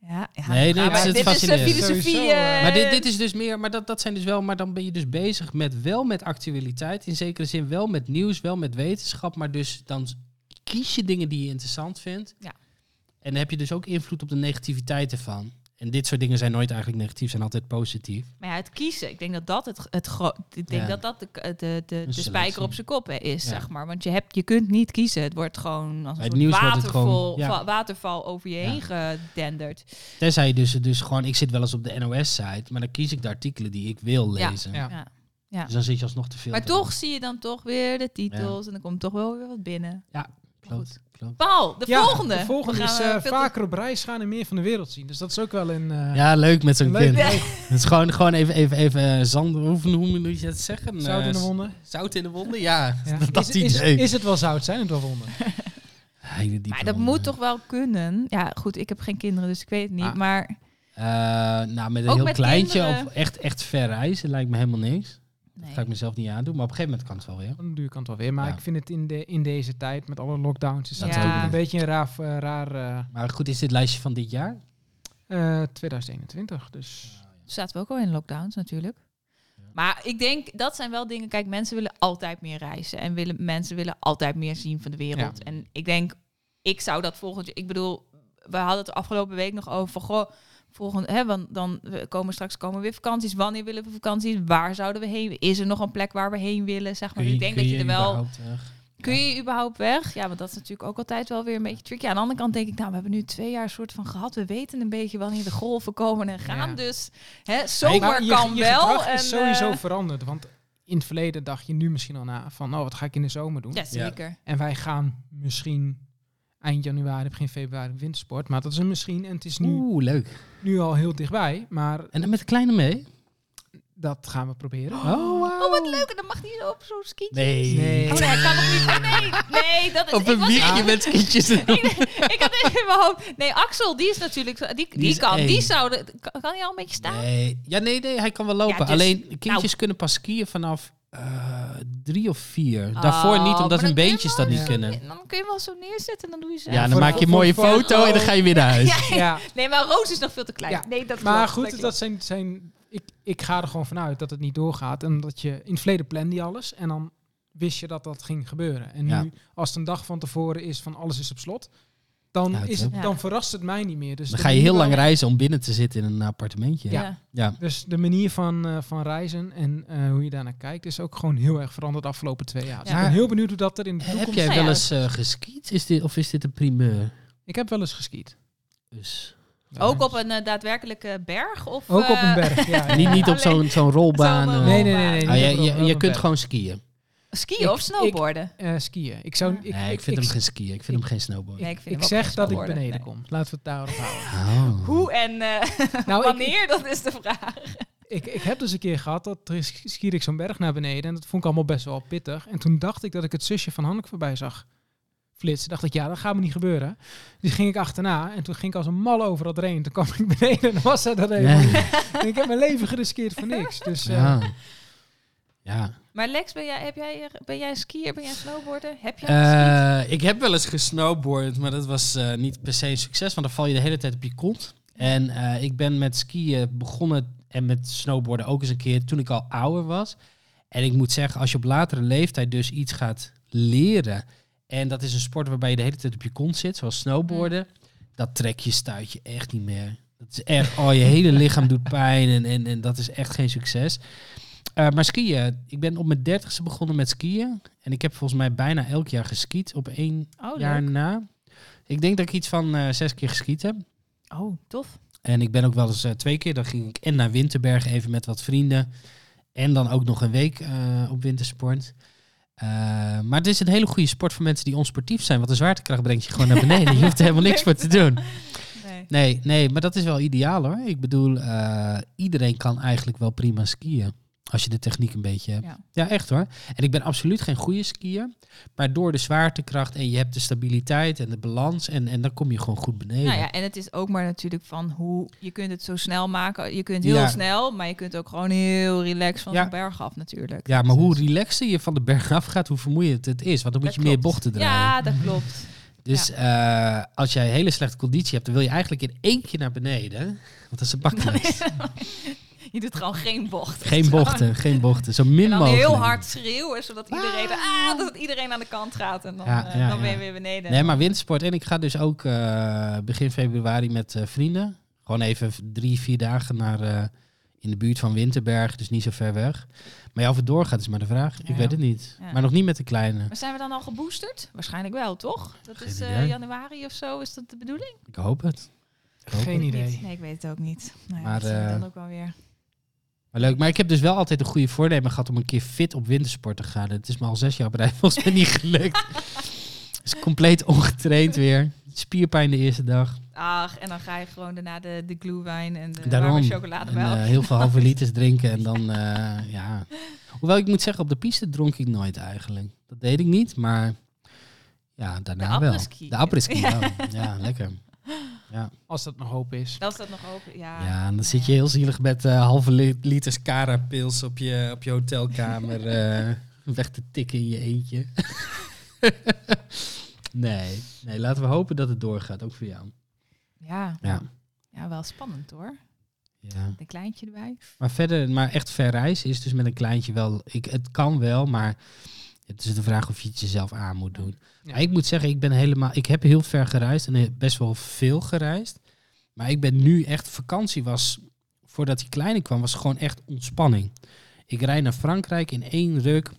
S1: Ja.
S2: Ja,
S1: Nee,
S2: ja,
S1: nee,
S2: maar dit is
S1: fascinerend.
S2: filosofie.
S3: Sowieso,
S1: Maar dit, dit is dus meer, maar dat, dat zijn dus wel, maar dan ben je dus bezig met wel met actualiteit, in zekere zin wel met nieuws, wel met wetenschap, maar dus dan kies je dingen die je interessant vindt.
S2: Ja.
S1: En dan heb je dus ook invloed op de negativiteit ervan. En dit soort dingen zijn nooit eigenlijk negatief, zijn altijd positief.
S2: Maar ja, het kiezen. Ik denk dat dat het, het Ik denk
S1: Ja.
S2: dat dat de, de, de, de, spijker op zijn kop hè, is,
S1: Ja.
S2: zeg maar. Want je, hebt, je kunt niet kiezen. Het wordt gewoon als een waterval,
S1: gewoon- ja.
S2: va- waterval over je
S1: Ja.
S2: heen gedenderd.
S1: Tenzij je dus, dus gewoon, ik zit wel eens op de NOS-site, maar dan kies ik de artikelen die ik wil lezen.
S3: Ja.
S2: Ja. Ja.
S1: Dus dan zit je alsnog te veel.
S2: Maar toch zie je dan toch weer de titels en dan komt toch wel weer wat binnen.
S1: Ja, Klopt, klopt.
S2: Paul, de
S3: Ja,
S2: volgende.
S3: De volgende is
S2: te-
S3: vaker op reis gaan en meer van de wereld zien. Dus dat is ook wel een... eh,
S1: Ja, leuk met zo'n kind.
S3: leuk.
S1: Het is gewoon, gewoon even, even, even eh, zand, hoe, hoe moet je het zeggen?
S3: Zout in de wonden.
S1: Zout in de wonden, ja.
S3: Ja.
S1: Dat
S3: is, is, is het wel zout? Zijn het wel wonden?
S1: Hele diepe
S2: Maar dat
S1: wonden.
S2: moet toch wel kunnen? Ja, goed, ik heb geen kinderen, dus ik weet het niet.
S1: Ah.
S2: Maar
S1: Eh, nou, met een
S2: Ook
S1: heel
S2: met
S1: kleintje
S2: kinderen?
S1: of echt, echt ver reizen lijkt me helemaal niks.
S2: Nee.
S1: Dat ga ik mezelf niet aandoen, maar op een gegeven moment kan het wel weer.
S3: Dan duur kan het wel weer. Maar
S1: Ja.
S3: ik vind het in, de, in deze tijd met alle lockdowns is dat
S2: Ja.
S3: natuurlijk een beetje een raar, eh, raar eh,
S1: Maar goed, is dit lijstje van dit jaar?
S3: eh, 2021. Dus
S2: zaten we ook al in lockdowns natuurlijk.
S1: Ja.
S2: Maar ik denk, dat zijn wel dingen. Kijk, mensen willen altijd meer reizen. En willen, mensen willen altijd meer zien van de wereld. En ik denk, ik zou dat volgend jaar... Ik bedoel, we hadden het de afgelopen week nog over van... Goh, volgend, hè, want dan komen straks komen weer vakanties. Wanneer willen we vakanties? Waar zouden we heen? Is er nog een plek waar we heen willen? Zeg maar.
S1: Kun
S2: ik denk dat je er wel... Kun je überhaupt weg? Ja, want dat is natuurlijk ook altijd wel weer een beetje tricky. Aan de andere kant denk ik, nou, we hebben nu twee jaar soort van gehad. We weten een beetje wanneer de golven komen en gaan.
S3: Ja.
S2: Dus hè, zomer
S3: Maar je,
S2: kan
S3: je
S2: wel. En,
S3: is sowieso
S2: eh,
S3: veranderd. Want in het verleden dacht je nu misschien al na van, oh, wat ga ik in de zomer doen?
S2: ja, zeker.
S3: En wij gaan misschien eind januari, begin februari wintersport. Maar dat is een misschien. En het is nu,
S1: Oeh, leuk.
S3: nu al heel dichtbij. Maar
S1: En dan met de kleine mee?
S3: dat gaan we proberen.
S1: Oh,
S2: Oh, wat leuk. En dan mag niet op zo'n skietje.
S1: Nee.
S3: Nee.
S2: Oh nee, ik kan nog niet. Oh, nee, nee, dat is...
S1: Op
S2: ik
S1: een wiegje met skietjes erop.
S2: ik had even in mijn hoofd... Nee, Axel, die is natuurlijk... zo- Die, die,
S1: is
S2: kan,
S1: één.
S2: die zou... Kan, kan hij al een beetje staan?
S1: Nee. Ja, nee, nee, hij kan wel lopen.
S2: Ja, dus-
S1: Alleen, kindjes
S2: nou.
S1: kunnen pas skiën vanaf eh, drie of vier. Daarvoor
S2: Oh,
S1: niet,
S2: maar
S1: omdat hun beentjes dat niet kunnen.
S2: Dan kun je wel zo neerzetten en dan doe je ze.
S1: Ja, dan maak je een mooie foto en dan ga je weer naar huis.
S3: Ja,
S2: Nee, maar Roos is nog veel te klein.
S3: Ja,
S2: Nee, dat
S3: maar
S2: klopt,
S3: goed, dat zijn, zijn, ik, ik ga er gewoon vanuit dat het niet doorgaat. En dat je in het verleden plande je alles. En dan wist je dat dat ging gebeuren. En
S1: Ja.
S3: nu, als het een dag van tevoren is van alles is op slot, dan,
S1: Ja,
S3: is het, dan verrast het mij niet meer. Dus
S1: Dan ga je heel lang reizen om binnen te zitten in een appartementje.
S2: Ja.
S1: Ja.
S3: Dus de manier van, eh, van reizen en eh, hoe je daarnaar kijkt is ook gewoon heel erg veranderd de afgelopen twee jaar. Dus
S2: Ja.
S3: ik ben heel benieuwd hoe dat er in de
S1: Heb
S3: toekomst...
S1: jij
S2: Nou
S1: wel
S2: ja.
S1: eens eh, geskiet? Is dit, of is dit een primeur?
S3: Ik heb wel eens geskiet.
S1: Dus,
S2: Ook op een daadwerkelijke berg? Of,
S3: Ook op een berg, ja.
S1: niet, niet op zo'n zo'n rolbaan.
S3: Nee, nee, nee. nee,
S1: Ah, je, je, je kunt
S3: berg.
S1: gewoon skiën.
S2: Skiën
S3: Ik-
S2: of snowboarden?
S3: Eh, skiën. Ik zou... Ik,
S1: nee, ik vind hem geen skiën. Ik vind hem geen snowboard.
S2: nee, ik vind
S3: ik
S2: hem ook
S3: zeg dat ik
S2: snowboarden.
S3: beneden
S2: Nee.
S3: kom. Laten we het daarop houden.
S1: Oh.
S2: Hoe en eh,
S3: Nou, ik,
S2: wanneer, dat is de vraag.
S3: ik, ik heb dus een keer gehad, dat er skier ik zo'n berg naar beneden. En dat vond ik allemaal best wel pittig. En toen dacht ik dat ik het zusje van Hanneke voorbij zag flitsen. dacht ik, ja, dat gaat me niet gebeuren. Dus ging ik achterna. En toen ging ik als een mal over dat heen. Toen kwam ik beneden en was dat niet. En ik heb mijn leven geriskeerd voor niks. Dus eh,
S1: Ja. Ja.
S2: Maar Lex, ben jij, heb jij, ben jij skier, ben jij snowboarder? Heb jij?
S1: Eh, ik heb wel eens gesnowboard, maar dat was eh, niet per se een succes, want dan val je de hele tijd op je kont. En eh, ik ben met skiën begonnen en met snowboarden ook eens een keer toen ik al ouder was. En ik moet zeggen, als je op latere leeftijd dus iets gaat leren, en dat is een sport waarbij je de hele tijd op je kont zit, zoals snowboarden, dat trek je, stuit je echt niet meer. Dat is echt, oh, je hele lichaam doet pijn en, en, en dat is echt geen succes. Eh, maar skiën, ik ben op mijn dertigste begonnen met skiën. En ik heb volgens mij bijna elk jaar geskiet op één
S2: Oh,
S1: jaar na. Ik denk dat ik iets van eh, zes keer geskiet heb.
S2: Oh, tof.
S1: En ik ben ook wel eens eh, twee keer, dan ging ik en naar Winterberg even met wat vrienden. En dan ook nog een week op wintersport. Maar het is een hele goede sport voor mensen die onsportief zijn. Want de zwaartekracht brengt je gewoon naar beneden. Je hoeft er helemaal niks voor te doen.
S2: Nee.
S1: Nee, maar dat is wel ideaal hoor. Ik bedoel, iedereen kan eigenlijk wel prima skiën. Als je de techniek een beetje hebt.
S2: Ja.
S1: Ja, echt hoor. En ik ben absoluut geen goede skier. Maar door de zwaartekracht en je hebt de stabiliteit en de balans. En, en dan kom je gewoon goed beneden.
S2: Nou ja, en het is ook maar natuurlijk van hoe je kunt het zo snel maken. Je kunt heel
S1: Ja.
S2: snel, maar je kunt ook gewoon heel relaxed van
S1: Ja.
S2: de berg af natuurlijk.
S1: Ja, maar hoe relaxter je van de berg afgaat, hoe vermoeiend het is. Want dan moet
S2: Dat
S1: je meer bochten draaien.
S2: Ja, dat klopt.
S1: Dus eh, als jij hele slechte conditie hebt, dan wil je eigenlijk in één keer naar beneden. Want dat is een bak niks.
S2: Je doet gewoon geen bocht.
S1: Geen bochten, geen bochten. Zo min
S2: En dan
S1: mogelijk.
S2: heel hard schreeuwen, zodat iedereen, ah, dat iedereen aan de kant gaat. En dan,
S1: Ja,
S2: eh,
S1: ja,
S2: dan ben je weer beneden.
S1: Nee, maar wintersport. En ik ga dus ook eh, begin februari met eh, vrienden. Gewoon even drie, vier dagen naar eh, in de buurt van Winterberg. Dus niet zo ver weg. Maar ja, of het doorgaat is maar de vraag. Ik
S3: Ja.
S1: weet het niet.
S2: Ja.
S1: Maar nog niet met de kleine.
S2: Maar zijn we dan al geboosterd? Waarschijnlijk wel, toch? Dat
S1: Geen
S2: is eh, januari of zo, is dat de bedoeling?
S1: Ik hoop het. Ik hoop
S3: Geen
S1: het.
S3: idee.
S2: Nee, ik weet het ook niet. Nou ja,
S1: Maar,
S2: dat zien we dan ook wel weer.
S1: Maar leuk. Maar ik heb dus wel altijd een goede voornemen gehad om een keer fit op wintersport te gaan. Het is me al zes jaar rij volgens mij niet gelukt. is compleet ongetraind weer. Spierpijn de eerste dag.
S2: Ach, en dan ga je gewoon daarna de, de glühwein en de
S1: Daarom.
S2: warme
S1: En,
S2: chocolademelk.
S1: eh, heel veel halve liters drinken en dan, eh, ja. Hoewel ik moet zeggen, op de piste dronk ik nooit eigenlijk. Dat deed ik niet, maar ja, daarna
S2: De
S1: wel. De wel. Ja, lekker.
S3: Als dat nog hoop is.
S2: Is dat nog open, ja.
S1: Ja, en dan zit je heel zielig met eh, halve li- liters Cara-pils op je, op je hotelkamer eh, weg te tikken in je eentje. nee, nee, laten we hopen dat het doorgaat, ook voor jou.
S2: Ja.
S1: Ja.
S2: ja, wel spannend hoor.
S1: Ja.
S2: Een kleintje erbij.
S1: Maar verder, maar echt ver reizen is dus met een kleintje wel. Ik, het kan wel, maar het is de vraag of je het jezelf aan moet doen.
S3: Ja.
S1: Maar ik moet zeggen, ik ben helemaal. Ik heb heel ver gereisd en best wel veel gereisd. Maar ik ben nu echt. Vakantie was voordat die kleine kwam, was gewoon echt ontspanning. Ik rijd naar Frankrijk in één ruk.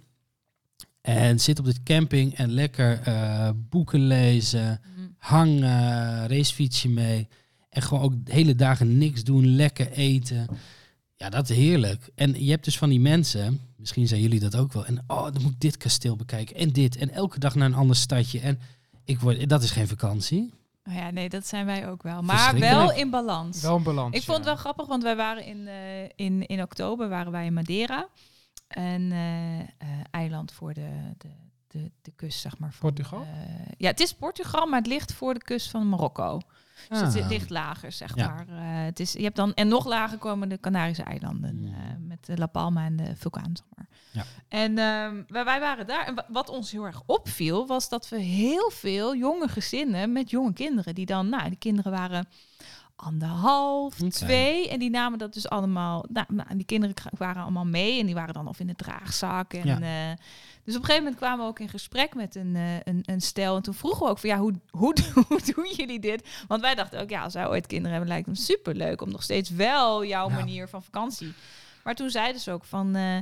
S1: En zit op de camping en lekker eh, boeken lezen
S2: Hm.
S1: hangen, racefietsje mee. En gewoon ook de hele dagen niks doen, lekker eten. Ja, dat is heerlijk. En je hebt dus van die mensen, misschien zijn jullie dat ook wel. En oh, dan moet ik dit kasteel bekijken en dit. En elke dag naar een ander stadje. En ik word, dat is geen vakantie.
S2: Oh ja, nee, dat zijn wij ook wel. Maar wel in balans.
S3: Wel een balans.
S2: Ik vond het
S3: ja.
S2: wel grappig, want wij waren in, eh, in, in oktober waren wij in Madeira. Een eh, eh, eiland voor de, de, de, de kust, zeg maar. Van,
S3: Portugal?
S2: eh, ja, het is Portugal, maar het ligt voor de kust van Marokko. Dus het
S1: Ah.
S2: ligt lager, zeg
S1: Ja.
S2: maar. Eh, het is, je hebt dan, en nog lager komen de Canarische eilanden. Eh, met de La Palma en de vulkaan, zeg maar.
S1: Ja.
S2: En ehm, wij, wij waren daar. En wa- wat ons heel erg opviel, was dat we heel veel jonge gezinnen met jonge kinderen, die dan, nou, die kinderen waren anderhalf, twee. En die namen dat dus allemaal. Nou, nou, die kinderen waren allemaal mee en die waren dan of in de draagzak. En,
S1: Ja.
S2: eh, dus op een gegeven moment kwamen we ook in gesprek met een, eh, een, een stel. En toen vroegen we ook van ja, hoe, hoe, hoe doen jullie dit? Want wij dachten ook, ja, als wij ooit kinderen hebben, lijkt het super leuk om nog steeds wel jouw
S1: Ja.
S2: manier van vakantie. Maar toen zeiden ze ook van eh,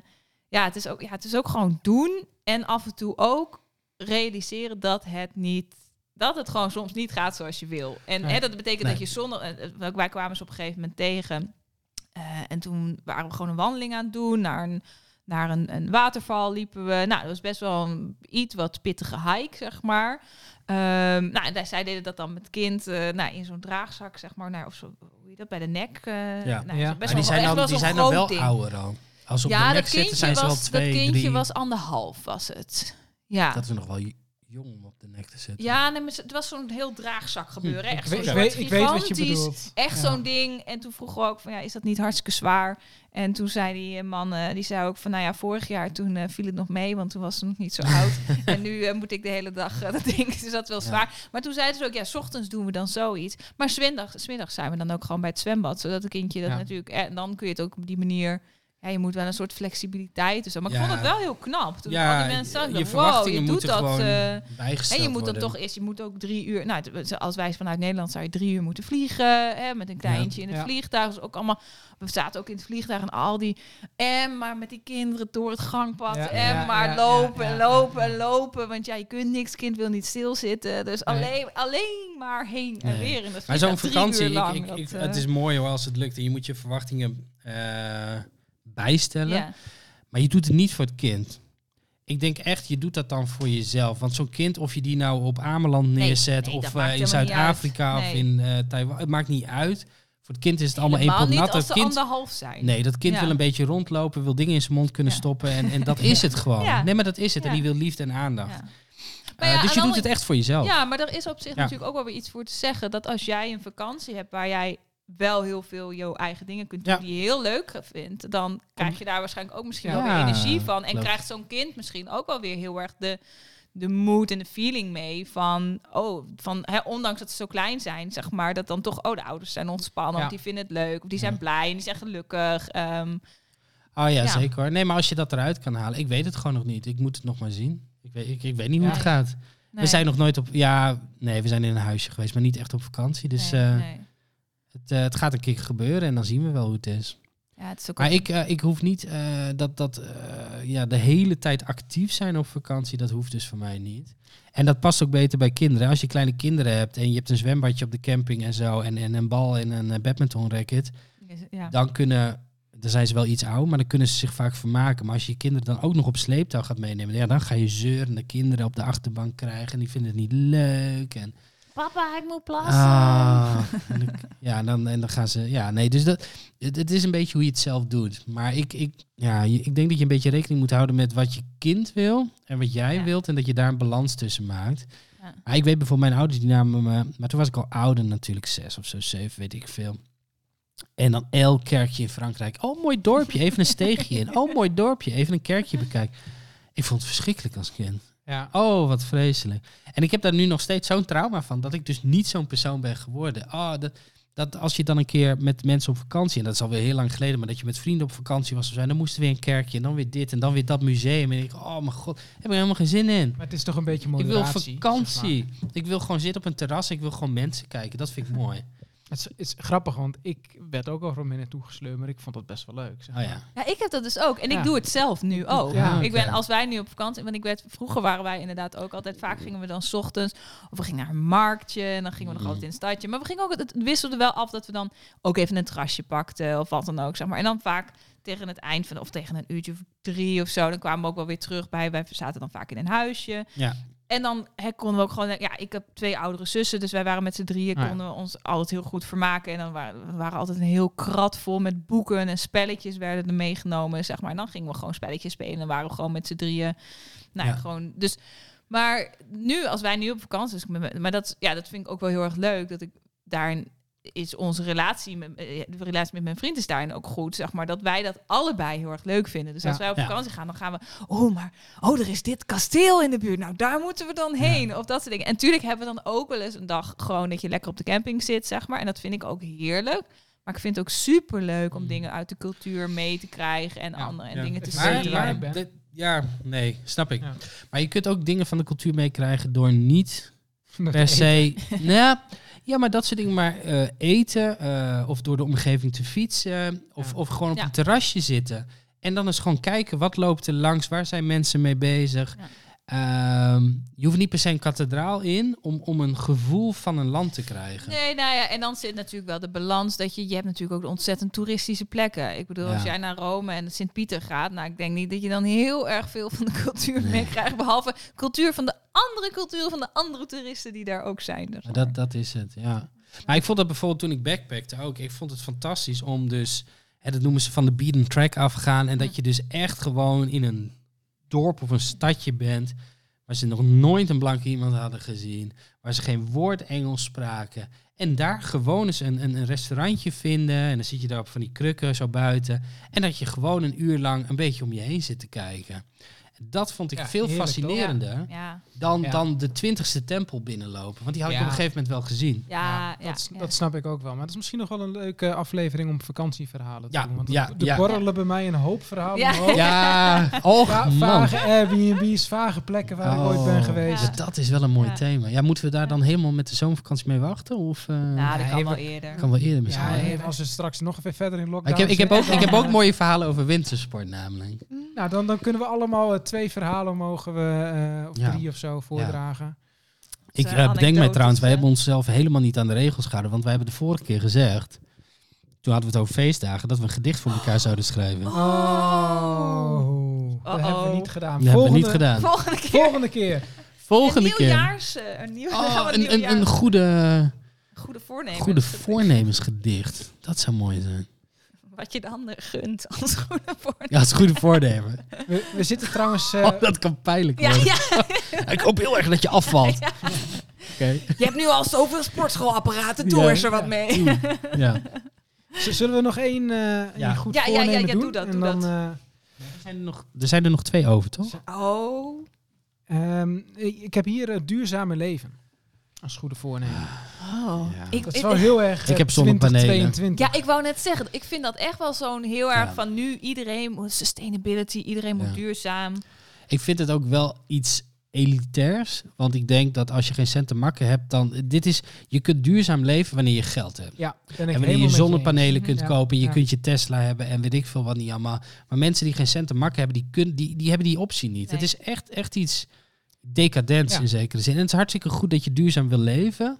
S2: ja, het is ook, ja, het is ook gewoon doen. En af en toe ook realiseren dat het niet. Dat het gewoon soms niet gaat zoals je wil. En
S3: Nee.
S2: hè, dat betekent
S1: Nee.
S2: dat je zonder. eh, eh, wij kwamen ze op een gegeven moment tegen. Eh, en toen waren we gewoon een wandeling aan het doen. Naar een, naar een, een waterval liepen we. Nou, dat was best wel een iets wat pittige hike, zeg maar. Ehm, nou, en zij deden dat dan met kind nou, in zo'n draagzak, zeg maar. Nou, of zo, hoe je dat bij de nek. eh,
S1: Ja.
S2: nou,
S3: Ja.
S2: best
S1: Maar die
S2: wel-
S1: zijn
S2: echt
S1: dan,
S2: wel
S1: die zijn dan wel
S2: ding.
S1: ouder al. Als op
S2: Ja,
S1: de nek zitten, zijn ze wel twee,
S2: dat kindje
S1: drie.
S2: was anderhalf, was het. Ja.
S1: Dat is nog wel jong om op de nek te zitten.
S2: Ja, nee, maar het was zo'n heel draagzak gebeuren.
S1: Hm,
S2: Echt zo'n
S3: weet, ik weet wat je bedoelt.
S2: Echt
S3: Ja.
S2: zo'n ding. En toen vroegen we ook van, ja, is dat niet hartstikke zwaar? En toen zei die man, eh, die zei ook van, nou ja, vorig jaar toen eh, viel het nog mee, want toen was ze nog niet zo oud. en nu eh, moet ik de hele dag eh, dat ding, dus dat wel
S1: Ja.
S2: zwaar. Maar toen zeiden ze ook, ja, s ochtends doen we dan zoiets. Maar smiddags, smiddags zijn we dan ook gewoon bij het zwembad, zodat het kindje dat
S3: Ja.
S2: natuurlijk, eh, en dan kun je het ook op die manier... Ja, je moet wel een soort flexibiliteit. Dus, maar ik vond het wel heel knap. Toen al
S1: Ja,
S2: die mensen zagen,
S1: je
S2: wow, je doet dat.
S1: bijgesteld
S2: en je moet dan toch eerst, je moet ook drie uur. Nou, als wij vanuit Nederland zou je drie uur moeten vliegen. Hè, met een kleintje in het vliegtuig. Dus ook allemaal. We zaten ook in het vliegtuig en al die. En maar met die kinderen door het gangpad. En maar lopen en lopen en lopen. Want ja, je kunt niks. Kind wil niet stilzitten. Dus
S3: Nee.
S2: alleen, alleen maar heen en
S1: Nee.
S2: weer in het
S1: Maar zo'n vakantie, ik,
S2: lang,
S1: ik,
S2: dat,
S1: ik-
S2: eh,
S1: het is mooi hoor als het lukt. En je moet je verwachtingen eh, bijstellen.
S2: ja.
S1: Maar je doet het niet voor het kind. Ik denk echt, je doet dat dan voor jezelf. Want zo'n kind, of je die nou op Ameland
S2: Nee,
S1: neerzet...
S2: nee,
S1: of eh, in Zuid-Afrika of in eh, Taiwan. Het maakt niet uit. Voor het kind is het allemaal één pot nat.
S2: als
S1: kind,
S2: anderhalf zijn.
S1: nee, dat kind
S2: Ja.
S1: wil een beetje rondlopen, wil dingen in zijn mond kunnen
S2: Ja.
S1: stoppen. En, en dat is het gewoon.
S2: Ja.
S1: Nee, maar dat is het. En die wil liefde en aandacht. Eh,
S2: ja,
S1: dus je doet het echt voor jezelf.
S2: Ja, maar er is op zich
S1: Ja.
S2: natuurlijk ook wel weer iets voor te zeggen. Dat als jij een vakantie hebt waar jij wel heel veel jouw eigen dingen kunt doen
S1: Ja.
S2: die je heel leuk vindt, dan krijg je daar waarschijnlijk ook misschien wel weer energie van. En krijgt zo'n kind misschien ook wel weer heel erg de, de mood en de feeling mee van, oh, van hè, ondanks dat ze zo klein zijn, zeg maar, dat dan toch, oh, de ouders zijn ontspannen,
S3: Ja.
S2: of die vinden het leuk, of die zijn blij en die zijn gelukkig. Ehm,
S1: Oh ja, zeker. Nee, maar als je dat eruit kan halen. Ik weet het gewoon nog niet. Ik moet het nog maar zien. Ik weet, ik, ik weet niet hoe het gaat.
S2: nee.
S1: We zijn nog nooit op... Ja, nee, we zijn in een huisje geweest, maar niet echt op vakantie. Dus
S2: Nee,
S1: eh,
S2: nee.
S1: Het, eh, het gaat een keer gebeuren en dan zien we wel hoe het is.
S2: Ja, het is ook
S1: Maar ik, eh, ik hoef niet eh, dat, dat ja, de hele tijd actief zijn op vakantie. Dat hoeft dus voor mij niet. En dat past ook beter bij kinderen. Als je kleine kinderen hebt en je hebt een zwembadje op de camping en zo... en, en een bal en een badminton racket...
S2: ja.
S1: dan kunnen... Dan zijn ze wel iets oud, maar dan kunnen ze zich vaak vermaken. Maar als je je kinderen dan ook nog op sleeptouw gaat meenemen... Ja, dan ga je zeurende kinderen op de achterbank krijgen... en die vinden het niet leuk. En,
S2: Papa, ik moet plassen.
S1: Ah, en ik- ja, en dan, en dan gaan ze. Ja, nee, dus dat, het, het is een beetje hoe je het zelf doet. Maar ik, ik, ja, ik denk dat je een beetje rekening moet houden met wat je kind wil en wat jij
S2: Ja.
S1: wilt. En dat je daar een balans tussen maakt.
S2: Ja.
S1: Maar ik weet bijvoorbeeld, mijn ouders die namen me. Maar toen was ik al ouder, natuurlijk, zes of zo, zeven, weet ik veel. En dan elk kerkje in Frankrijk. Oh, mooi dorpje, even een steegje in. Oh, mooi dorpje, even een kerkje bekijken. Ik vond het verschrikkelijk als kind.
S3: Ja.
S1: Oh, wat vreselijk. En ik heb daar nu nog steeds zo'n trauma van, dat ik dus niet zo'n persoon ben geworden. Oh, dat, dat als je dan een keer met mensen op vakantie, en dat is alweer heel lang geleden, maar dat je met vrienden op vakantie was of zo, dan moesten we weer een kerkje en dan weer dit en dan weer dat museum. En ik, oh mijn god, daar heb ik helemaal geen zin in.
S3: Maar het is toch een beetje
S1: Ik wil
S3: moderatie.
S1: vakantie. Ik wil gewoon zitten op een terras. Ik wil gewoon mensen kijken. Dat vind ik mooi.
S3: Het is, het is grappig, want ik werd ook over mee naartoe gesleurd, maar ik vond dat best wel leuk. Zeg
S1: Oh ja.
S2: Ja, ik heb dat dus ook. En
S3: Ja.
S2: ik doe het zelf nu ook.
S3: Ja,
S2: Ik ben, als wij nu op vakantie, want ik werd, vroeger waren wij inderdaad ook altijd, vaak gingen we dan 's ochtends, of we gingen naar een marktje, en dan gingen we nog
S1: Mhm.
S2: altijd in het stadje. Maar we gingen ook, het wisselde wel af dat we dan ook even een terrasje pakten, of wat dan ook, zeg maar. En dan vaak tegen het eind van, of tegen een uurtje of drie of zo, dan kwamen we ook wel weer terug bij, wij zaten dan vaak in een huisje.
S1: Ja.
S2: En dan hè, konden we ook gewoon, ja, ik heb twee oudere zussen, dus wij waren met z'n drieën,
S3: Ah,
S2: konden we ons altijd heel goed vermaken. En dan waren we waren altijd een heel krat vol met boeken en spelletjes werden er meegenomen, zeg maar. En dan gingen we gewoon spelletjes spelen en waren we gewoon met z'n drieën. Nou,
S1: Ja.
S2: gewoon, dus, maar nu, als wij nu op vakantie zijn, maar dat, ja, dat vind ik ook wel heel erg leuk, dat ik daarin is onze relatie met, eh, de relatie met mijn vriend is daarin ook goed, zeg maar, dat wij dat allebei heel erg leuk vinden. Dus als
S3: Ja.
S2: wij op
S1: Ja.
S2: vakantie gaan, dan gaan we, oh, maar, oh, er is dit kasteel in de buurt, nou, daar moeten we dan heen, of dat soort dingen. En natuurlijk hebben we dan ook wel eens een dag gewoon dat je lekker op de camping zit, zeg maar, en dat vind ik ook heerlijk. Maar ik vind het ook super leuk om
S1: Mm.
S2: dingen uit de cultuur mee te krijgen en
S3: Ja,
S2: andere en
S3: ja.
S2: dingen te
S1: Maar,
S2: zien.
S3: waar
S1: maar dit- ja, nee, snap ik.
S3: Ja.
S1: Maar je kunt ook dingen van de cultuur meekrijgen door niet
S3: Dat
S1: per se. nou, ja, maar dat soort dingen. Maar eh, eten eh, of door de omgeving te fietsen of,
S3: Ja.
S1: of gewoon op
S2: Ja.
S1: een terrasje zitten. En dan eens gewoon kijken wat loopt er langs, waar zijn mensen mee bezig. Ehm, je hoeft niet per se een kathedraal in om, om een gevoel van een land te krijgen.
S2: Nee, nou ja, en dan zit natuurlijk wel de balans dat je, je hebt natuurlijk ook de ontzettend toeristische plekken. Ik bedoel, als jij naar Rome en Sint-Pieter gaat, nou, ik denk niet dat je dan heel erg veel van de cultuur
S1: Nee.
S2: meekrijgt, behalve cultuur van de andere cultuur van de andere toeristen die daar ook zijn. Dus
S1: Dat, dat is het, ja. Maar ik vond dat bijvoorbeeld toen ik backpackte ook. Ik vond het fantastisch om dus, hè, dat noemen ze van de beaten track afgaan. En dat je dus echt gewoon in een dorp of een stadje bent. Waar ze nog nooit een blanke iemand hadden gezien. Waar ze geen woord Engels spraken. En daar gewoon eens een, een, een restaurantje vinden. En dan zit je daar op van die krukken zo buiten. En dat je gewoon een uur lang een beetje om je heen zit te kijken. Dat vond ik
S3: Ja,
S1: veel fascinerender
S2: ja,
S1: dan,
S3: Ja.
S1: dan de twintigste tempel binnenlopen. Want die had ik
S3: Ja.
S1: op een gegeven moment wel gezien.
S2: ja, ja,
S3: dat, dat snap ik ook wel. Maar dat is misschien nog wel een leuke aflevering om vakantieverhalen te
S1: Ja,
S3: doen. Want
S1: ja,
S3: er
S1: ja.
S3: borrelen bij mij een hoop verhalen
S2: Ja.
S1: och
S3: Va-
S1: man.
S3: vage Airbnb's, vage plekken waar ik ooit ben
S1: Oh,
S3: geweest.
S2: Ja.
S1: Dat is wel een mooi
S2: Ja.
S1: thema. Ja, moeten we daar dan helemaal met de zomervakantie mee wachten? Of eh,
S2: Nou, dat kan wel
S3: we-
S2: eerder.
S1: kan wel eerder misschien?
S3: Ja,
S1: wel.
S3: even als we straks nog even verder in lockdown
S1: ik, heb, ik, heb ook, ik heb ook mooie verhalen over wintersport namelijk.
S3: Nou, dan, dan kunnen we allemaal twee verhalen mogen we, eh, of
S1: Ja.
S3: drie of zo voordragen.
S1: Ik
S2: eh,
S1: eh, bedenk mij trouwens, wij hebben onszelf helemaal niet aan de regels gehouden. Want wij hebben de vorige keer gezegd, toen hadden we het over feestdagen, dat we een gedicht voor elkaar zouden schrijven.
S3: Oh, dat hebben we niet gedaan.
S1: Dat hebben we
S3: volgende,
S1: niet gedaan.
S2: Volgende keer.
S3: Volgende keer.
S1: Volgende
S2: een
S1: keer.
S2: nieuwjaars, een, nieuw,
S1: Oh, een, een, een goede,
S2: goede voornemen.
S1: goede voornemensgedicht. Dat zou mooi zijn.
S2: Wat je de ander gunt als goede voornemen.
S1: Ja, een goede voornemen.
S3: We, we zitten trouwens... eh,
S1: Oh, dat kan pijnlijk worden.
S2: ja.
S1: Ik hoop heel erg dat je afvalt.
S2: Ja.
S1: Oké.
S2: Je hebt nu al zoveel sportschoolapparaten, doe er wat mee.
S1: Ja.
S3: zullen we nog één, eh
S1: Ja.
S3: goed
S2: Ja, ja, ja, ja,
S3: doen?
S2: doe dat,
S3: en
S2: doe
S3: dan,
S2: dat.
S3: eh,
S1: Er, zijn er, nog, er zijn er nog twee over, toch?
S2: Oh.
S3: ehm, ik, ik heb hier het duurzame leven als goede voornemen.
S2: oh.
S1: Ja.
S2: Ik,
S3: Dat is
S2: ik-
S3: wel heel erg
S1: Ik heb zonnepanelen.
S3: 2022.
S2: ja, ik wou net zeggen, ik vind dat echt wel zo'n heel erg
S1: Ja.
S2: van nu iedereen moet sustainability, iedereen moet
S1: Ja.
S2: duurzaam.
S1: Ik vind het ook wel iets elitairs. Want ik denk dat als je geen cent te makken hebt, dan... Dit is, je kunt duurzaam leven wanneer je geld hebt.
S3: Ja, ben ik
S1: En wanneer
S3: helemaal
S1: je zonnepanelen kunt
S3: Ja,
S1: kopen, je
S3: ja.
S1: kunt je Tesla hebben en weet ik veel wat niet allemaal. Maar mensen die geen cent te makken hebben, die, kun, die, die hebben die optie niet.
S2: Nee.
S1: Het is echt, echt iets decadents
S3: Ja.
S1: in zekere zin. En het is hartstikke goed dat je duurzaam wil leven.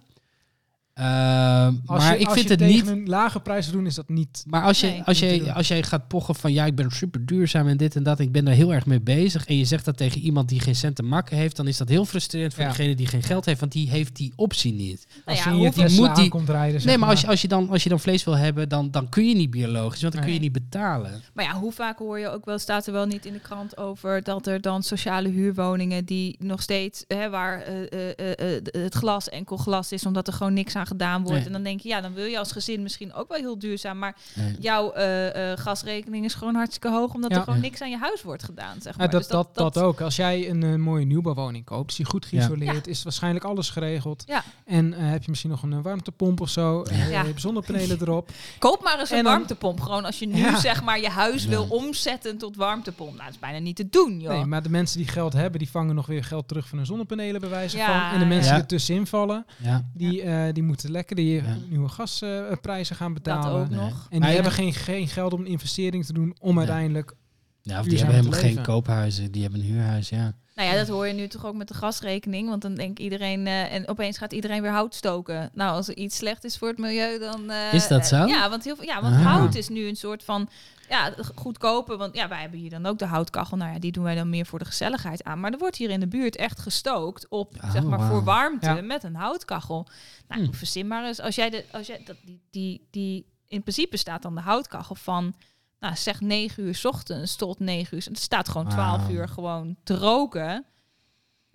S1: Ehm,
S3: Als
S1: maar
S3: je,
S1: ik vind het niet...
S3: een lage prijs doen, is dat niet...
S1: Maar als, je,
S2: Nee.
S1: als, je, als jij gaat pochen van ja, ik ben super duurzaam en dit en dat, ik ben daar heel erg mee bezig. En je zegt dat tegen iemand die geen cent te makken heeft, dan is dat heel frustrerend voor
S3: Ja.
S1: degene die geen geld heeft, want die heeft die optie niet.
S2: Nou
S3: Als
S2: ja,
S3: je je Tesla
S1: moet die-
S3: komt rijden, zeg
S1: nee, maar als je, als, je dan, als je dan vlees wil hebben, dan, dan kun je niet biologisch, want dan kun je niet betalen.
S2: Maar ja, hoe vaak hoor je ook wel, staat er wel niet in de krant over dat er dan sociale huurwoningen die nog steeds, hè, waar eh, eh, eh, eh, het glas enkel glas is, omdat er gewoon niks aan gedaan wordt.
S1: Nee.
S2: En dan denk je, ja, dan wil je als gezin misschien ook wel heel duurzaam, maar
S1: Nee.
S2: jouw eh, eh, gasrekening is gewoon hartstikke hoog, omdat
S3: Ja.
S2: er gewoon niks aan je huis wordt gedaan, zeg
S3: Ja,
S2: maar.
S3: dat,
S2: Dus
S3: dat, dat, ook. Als jij een eh, mooie nieuwbouwwoning koopt, is die goed
S1: Ja.
S3: geïsoleerd, is waarschijnlijk alles geregeld.
S2: Ja.
S3: En eh, heb je misschien nog een warmtepomp of zo,
S2: Ja.
S3: je hebt zonnepanelen erop.
S2: Koop maar eens een
S3: En
S2: warmtepomp. Gewoon als je nu
S3: Ja.
S2: zeg maar je huis
S1: Ja.
S2: wil omzetten tot warmtepomp. Nou, dat is bijna niet te doen, joh.
S3: Nee, maar de mensen die geld hebben, die vangen nog weer geld terug van hun zonnepanelen bij wijze
S2: Ja,
S3: van. En de mensen
S1: ja.
S3: die er tussenin vallen,
S1: Ja.
S3: die, eh, die moeten lekker die
S1: Ja.
S3: nieuwe gasprijzen gaan
S2: dat
S3: betalen.
S2: ook
S1: Nee.
S2: nog.
S3: En die hebben geen, geen geld om een investering te doen om uiteindelijk...
S1: Ja, of die hebben helemaal geen koophuizen, die hebben een huurhuis, ja.
S2: Nou ja, dat hoor je nu toch ook met de gasrekening. Want dan denkt iedereen... eh, en opeens gaat iedereen weer hout stoken. Nou, als er iets slecht is voor het milieu, dan... eh,
S1: Is dat zo?
S2: ja, want, heel veel, ja, want
S1: Ah.
S2: hout is nu een soort van... Ja, goedkoper. Want ja, wij hebben hier dan ook de houtkachel. Nou ja, die doen wij dan meer voor de gezelligheid aan. Maar er wordt hier in de buurt echt gestookt op,
S1: Oh,
S2: zeg maar, voor warmte
S3: Ja.
S2: met een houtkachel. Nou,
S1: Hm.
S2: verzin maar eens. Als jij de, als jij dat, die, die, die, in principe staat dan de houtkachel van, nou zeg 9 uur 's ochtends tot 9 uur. Het staat gewoon 12
S1: Wauw.
S2: uur gewoon te roken.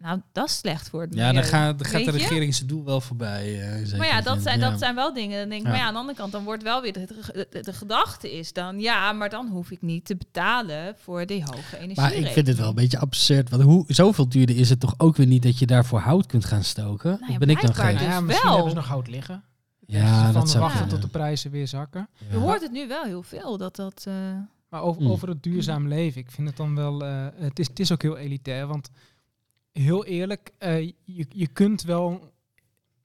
S2: Nou, dat is slecht voor het
S1: Ja,
S2: milieu.
S1: dan gaat, dan gaat de regering zijn doel wel voorbij. eh,
S2: Maar ja, dat zijn,
S1: Ja.
S2: dat zijn wel dingen. Dan denk ik,
S1: Ja.
S2: maar ja, aan de andere kant, dan wordt wel weer de, de, de- de gedachte is dan, ja, maar dan hoef ik niet te betalen voor die hoge energie.
S1: Maar ik vind het wel een beetje absurd. Want hoe, zoveel duurder is het toch ook weer niet dat je daarvoor hout kunt gaan stoken?
S2: Nou ja,
S1: Of ben ik dan gek?
S2: dus
S3: ja, misschien
S2: wel.
S3: hebben ze nog hout liggen.
S1: Ja,
S3: van
S1: dat zou
S3: wachten tot de prijzen weer zakken.
S2: Je
S1: Ja.
S2: hoort het nu wel heel veel, dat dat... eh,
S3: Maar over,
S1: Hmm.
S3: over het duurzaam leven, ik vind het dan wel. eh, het, is, het is ook heel elitair. Want heel eerlijk, eh, je, je kunt wel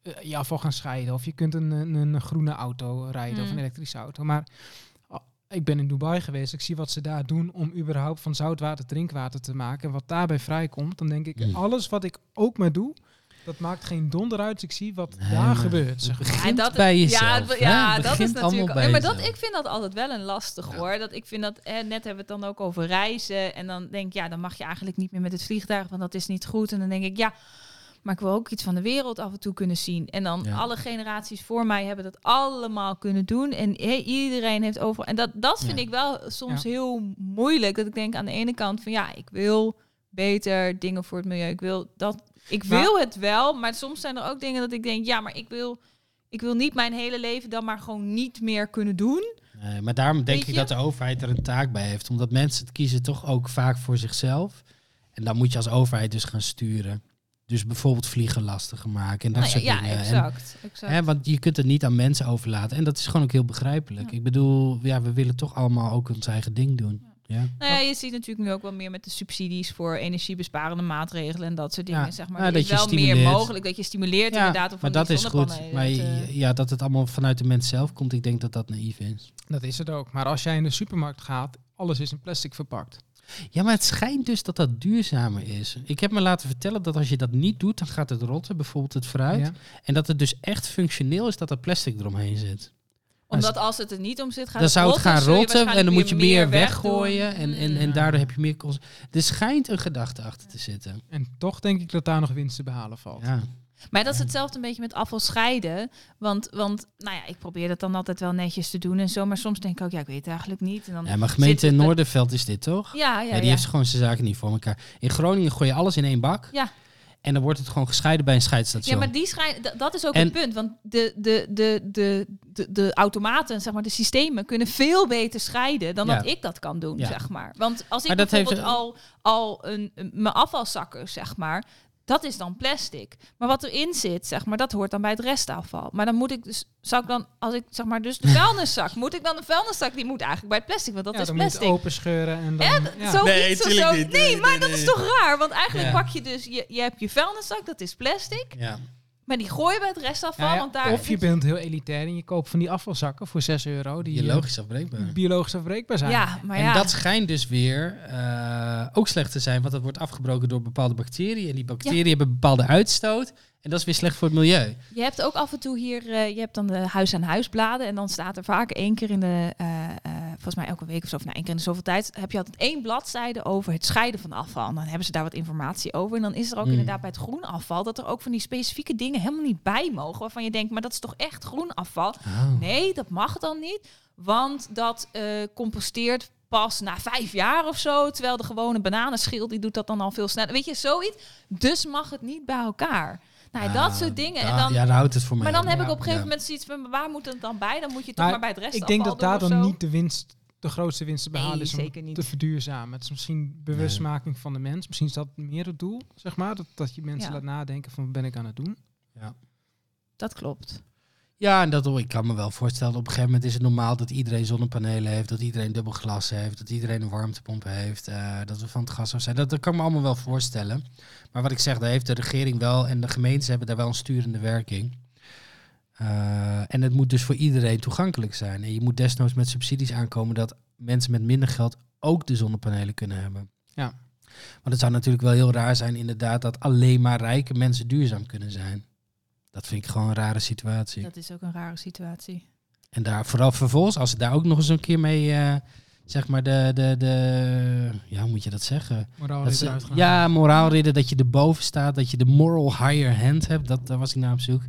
S3: eh, je afval gaan scheiden. Of je kunt een, een, een groene auto rijden of een elektrische auto. Maar ah, ik ben in Dubai geweest. Ik zie wat ze daar doen om überhaupt van zoutwater drinkwater te maken. En wat daarbij vrijkomt, dan denk ik,
S1: Hmm.
S3: alles wat ik ook maar doe, dat maakt geen donder uit. Ik zie wat
S1: Nee,
S3: daar gebeurt. Maar.
S1: begint
S2: Ja, dat,
S1: bij
S2: ja,
S1: jezelf,
S2: het-? Ja, dat is natuurlijk. maar dat, ik vind dat altijd wel een lastig hoor. Dat ik vind dat, eh, net hebben we het dan ook over reizen. En dan denk ik, ja, dan mag je eigenlijk niet meer met het vliegtuig, want dat is niet goed. En dan denk ik, ja, maar ik wil ook iets van de wereld af en toe kunnen zien. En dan
S1: Ja.
S2: alle generaties voor mij hebben dat allemaal kunnen doen. En hey, iedereen heeft overal. En dat, dat vind
S1: Ja.
S2: ik wel soms
S3: Ja.
S2: heel moeilijk. Dat ik denk aan de ene kant van ja, ik wil beter dingen voor het milieu. Ik wil dat. Ik
S3: Maar-
S2: wil het wel, maar soms zijn er ook dingen dat ik denk, ja, maar ik wil, ik wil niet mijn hele leven dan maar gewoon niet meer kunnen doen.
S1: Nee, maar daarom denk
S2: Weet
S1: ik
S2: je?
S1: dat de overheid er een taak bij heeft. Omdat mensen het kiezen toch ook vaak voor zichzelf. En dan moet je als overheid dus gaan sturen. Dus bijvoorbeeld vliegen lastiger maken en dat
S2: Nou ja,
S1: soort
S2: ja,
S1: dingen. En-
S2: exact. exact.
S1: Hè, want je kunt het niet aan mensen overlaten. En dat is gewoon ook heel begrijpelijk.
S2: Ja.
S1: Ik bedoel, ja, we willen toch allemaal ook ons eigen ding doen. Ja.
S2: Nou ja, je ziet natuurlijk nu ook wel meer met de subsidies voor energiebesparende maatregelen en dat soort dingen.
S1: Ja,
S2: zeg maar.
S1: ja,
S2: er
S1: dat
S2: is
S1: je
S2: wel meer mogelijk dat je stimuleert
S1: Ja,
S2: inderdaad. Of
S1: maar dat is goed. Maar
S2: te-
S1: ja, dat het allemaal vanuit de mens zelf komt, ik denk dat dat naïef is.
S3: Dat is het ook. Maar als jij in de supermarkt gaat, alles is in plastic verpakt.
S1: Ja, maar het schijnt dus dat dat duurzamer is. Ik heb me laten vertellen dat als je dat niet doet, dan gaat het rotten, bijvoorbeeld het fruit.
S3: Ja.
S1: En dat het dus echt functioneel is dat er plastic eromheen zit.
S2: Omdat als het er niet om zit, gaat
S1: dan zou het gaan rotten en dan moet je meer weggooien. En, en, en
S3: Mm.
S1: daardoor heb je meer... cons- Er schijnt een gedachte achter te zitten.
S3: En toch denk ik dat daar nog winst te behalen valt.
S1: Ja.
S2: Maar dat is hetzelfde een beetje met afval scheiden. Want, want nou ja, ik probeer dat dan altijd wel netjes te doen en zo. Maar soms denk ik ook, ja, ik weet het eigenlijk niet. En dan
S1: ja, maar gemeente
S2: het-
S1: Noorderveld is dit toch?
S2: Ja, ja,
S1: Ja,
S2: ja.
S1: die heeft gewoon zijn zaken niet voor elkaar. In Groningen gooi je alles in één bak.
S2: Ja.
S1: En dan wordt het gewoon gescheiden bij een scheidsstation.
S2: Ja, maar die schijn, dat is ook
S1: En-
S2: het punt. Want de, de, de, de, de, de automaten, zeg maar, de systemen kunnen veel beter scheiden dan
S1: Ja.
S2: dat ik dat kan doen,
S1: Ja.
S2: zeg maar. Want als ik
S1: Maar
S2: bijvoorbeeld
S1: heeft-
S2: al, al een, een- mijn afvalzakken, zeg maar, dat is dan plastic. Maar wat erin zit, zeg maar, dat hoort dan bij het restafval. Maar dan moet ik dus, zou ik dan, als ik zeg maar, dus de vuilniszak, moet ik dan de vuilniszak, die moet eigenlijk bij het plastic, want dat
S3: ja,
S2: is
S3: dan moet je
S2: plastic.
S3: het openscheuren en dan...
S2: Ja,
S3: ja.
S2: Zo
S1: Nee,
S2: iets of zo.
S1: niet.
S2: Nee,
S1: Nee,
S2: maar
S1: nee,
S2: dat
S1: nee.
S2: is toch raar? Want eigenlijk
S1: Ja.
S2: pak je dus, je, je hebt je vuilniszak, dat is plastic.
S1: Ja.
S2: Maar die gooi je bij het restafval,
S3: Ja, ja,
S2: want daar...
S3: of je bent heel elitair en je koopt van die afvalzakken voor 6 euro die eh,
S1: Biologisch afbreekbaar.
S3: biologisch afbreekbaar zijn.
S2: Ja, maar
S1: en
S2: ja.
S1: dat schijnt dus weer eh, ook slecht te zijn, want dat wordt afgebroken door bepaalde bacteriën. En die bacteriën hebben bepaalde uitstoot. En dat is weer slecht voor het milieu.
S2: Je hebt ook af en toe hier, eh, je hebt dan de huis-aan-huis bladen. En dan staat er vaak één keer in de, eh, eh, volgens mij elke week of zo, of nou één keer in de zoveel tijd, heb je altijd één bladzijde over het scheiden van afval. En dan hebben ze daar wat informatie over. En dan is er ook
S1: Hmm.
S2: inderdaad bij het groen afval dat er ook van die specifieke dingen helemaal niet bij mogen. Waarvan je denkt, maar dat is toch echt groen afval?
S1: Oh.
S2: Nee, dat mag dan niet. Want dat composteert pas na vijf jaar of zo. Terwijl de gewone bananenschil, die doet dat dan al veel sneller. Weet je, zoiets. Dus mag het niet bij elkaar. Nou,
S1: Ja,
S2: dat soort dingen. en dan,
S1: ja, daar houdt het voor mij
S2: maar dan heb
S3: Ja,
S2: ik op een gegeven
S1: ja.
S2: moment zoiets van, waar moet het dan bij? Dan moet je toch
S3: Maar
S2: maar bij het rest
S3: ik denk dat daar dan niet de winst, de grootste winst te behalen
S2: Nee,
S3: is om
S2: zeker niet.
S3: te verduurzamen. Het is misschien bewustmaking van de mens. Misschien is dat meer het doel, zeg maar. Dat, dat je mensen
S2: Ja.
S3: laat nadenken van wat ben ik aan het doen.
S2: Dat klopt.
S1: Ja, en dat, ik kan me wel voorstellen, op een gegeven moment is het normaal dat iedereen zonnepanelen heeft, dat iedereen dubbel glas heeft, dat iedereen een warmtepomp heeft, eh, dat we van het gas af zijn. Dat, dat kan me allemaal wel voorstellen. Maar wat ik zeg, daar heeft de regering wel en de gemeentes hebben daar wel een sturende werking. Eh, en het moet dus voor iedereen toegankelijk zijn. En je moet desnoods met subsidies aankomen dat mensen met minder geld ook de zonnepanelen kunnen hebben.
S3: Ja.
S1: Want het zou natuurlijk wel heel raar zijn inderdaad dat alleen maar rijke mensen duurzaam kunnen zijn. Dat vind ik gewoon een rare situatie.
S2: Dat is ook een rare situatie.
S1: En daar vooral vervolgens, als ze daar ook nog eens een keer mee, eh, zeg maar, de, de, de, ja, hoe moet je dat zeggen?
S3: Moraal
S1: Dat ze, ja, moraalridder, dat je erboven staat, dat je de moral higher hand hebt, dat, daar was ik naar op zoek.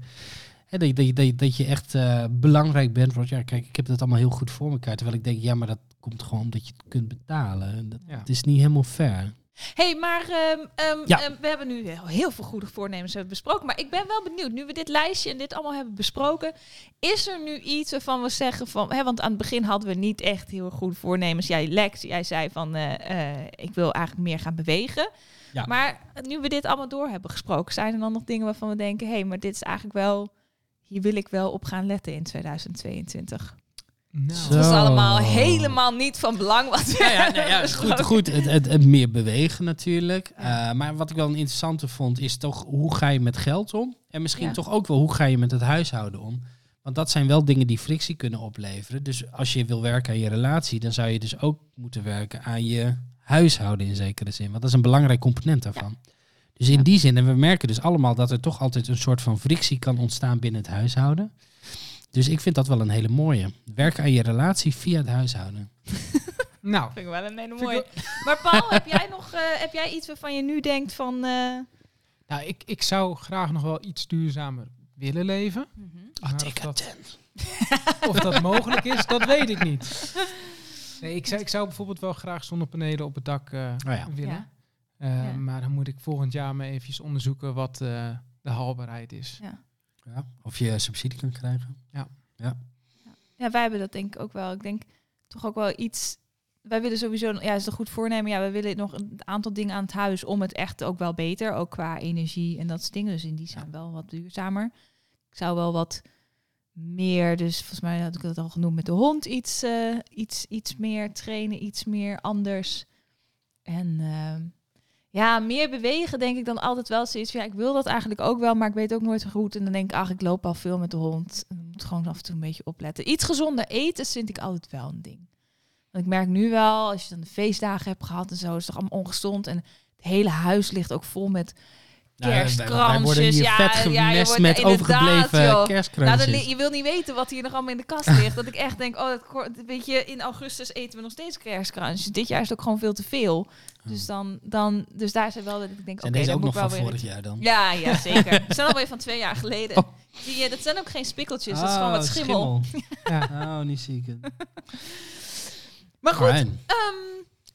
S1: En dat, je- dat, je- dat, je- dat je echt eh, belangrijk bent. Want ja, kijk, ik heb dat allemaal heel goed voor elkaar. Terwijl ik denk, ja, maar dat komt gewoon omdat je het kunt betalen. Dat,
S3: Ja.
S1: Het is niet helemaal fair.
S2: Hey, maar ehm, ehm,
S1: Ja.
S2: ehm, we hebben nu heel, veel goede voornemens hebben besproken. Maar ik ben wel benieuwd, nu we dit lijstje en dit allemaal hebben besproken, is er nu iets waarvan we zeggen van, hè, want aan het begin hadden we niet echt heel goede voornemens. Jij Lex, jij zei van, eh, eh, ik wil eigenlijk meer gaan bewegen.
S1: Ja.
S2: Maar nu we dit allemaal door hebben gesproken, zijn er dan nog dingen waarvan we denken, hé, hey, maar dit is eigenlijk wel, hier wil ik wel op gaan letten in 2022.
S3: Nou.
S2: Het is allemaal helemaal niet van belang wat we
S1: Ja, ja, nou ja, goed, goed het, het, het meer bewegen natuurlijk.
S2: Ja.
S1: Eh, maar wat ik wel een interessante vond, is toch hoe ga je met geld om? En misschien
S2: Ja.
S1: toch ook wel hoe ga je met het huishouden om? Want dat zijn wel dingen die frictie kunnen opleveren. Dus als je wil werken aan je relatie, dan zou je dus ook moeten werken aan je huishouden in zekere zin. Want dat is een belangrijk component daarvan. Dus in
S2: Ja.
S1: die zin, en we merken dus allemaal dat er toch altijd een soort van frictie kan ontstaan binnen het huishouden. Dus ik vind dat wel een hele mooie. Werken aan je relatie via het huishouden.
S3: nou,
S2: Vind ik wel een hele mooie. Maar Paul, heb jij nog eh, heb jij iets waarvan je nu denkt van... eh,
S3: nou ik, ik zou graag nog wel iets duurzamer willen leven. Maar of, dat, of dat mogelijk is, dat weet ik niet. Nee, ik, zou, ik zou bijvoorbeeld wel graag zonnepanelen op het dak eh,
S1: Oh ja.
S3: willen.
S2: Ja.
S3: Eh,
S2: Ja.
S3: Maar dan moet ik volgend jaar maar eventjes onderzoeken wat eh, de haalbaarheid is.
S1: Ja, of je subsidie kan krijgen.
S2: Ja, wij hebben dat denk ik ook wel. Ik denk toch ook wel iets... Wij willen sowieso... Ja, is het een goed voornemen. Ja, we willen nog een aantal dingen aan het huis om het echt ook wel beter. Ook qua energie en dat soort dingen. Dus in die zijn wel wat duurzamer. Ik zou wel wat meer... Dus volgens mij had ik dat al genoemd met de hond. Iets, eh, iets, iets meer trainen, iets meer anders. En... ehm, ja, meer bewegen denk ik dan altijd wel zoiets. van, Ja, ik wil dat eigenlijk ook wel, maar ik weet ook nooit zo goed. En dan denk ik, ach, ik loop al veel met de hond. Ik moet gewoon af en toe een beetje opletten. Iets gezonder eten vind ik altijd wel een ding. Want ik merk nu wel, als je dan de feestdagen hebt gehad en zo, is het toch allemaal ongezond. En het hele huis ligt ook vol met kerstkransjes.
S1: worden hier
S2: ja,
S1: vet
S2: ja, je
S1: gemest
S2: wordt-
S1: met overgebleven
S2: joh. Nou,
S1: kerstkransjes.
S2: li- je wil niet weten wat hier nog allemaal in de kast ligt. dat ik echt denk, oh, dat, weet je, in augustus eten we nog steeds kerstkransjes. Dit jaar is het ook gewoon veel te veel. Dus, dan, dan, dus daar zijn wel dat ik denk, oké,
S1: deze
S2: dan
S1: ook
S2: moet
S1: nog
S2: ik
S1: van
S2: wel weer
S1: vorig jaar dan?
S2: ja, ja, zeker. Ze zijn alweer van twee jaar geleden.
S1: Oh.
S2: Zie je, dat zijn ook geen spikkeltjes, dat is gewoon
S1: Oh,
S2: wat schimmel.
S3: Ja.
S1: Oh, niet ziek.
S2: Maar goed,
S1: Alright.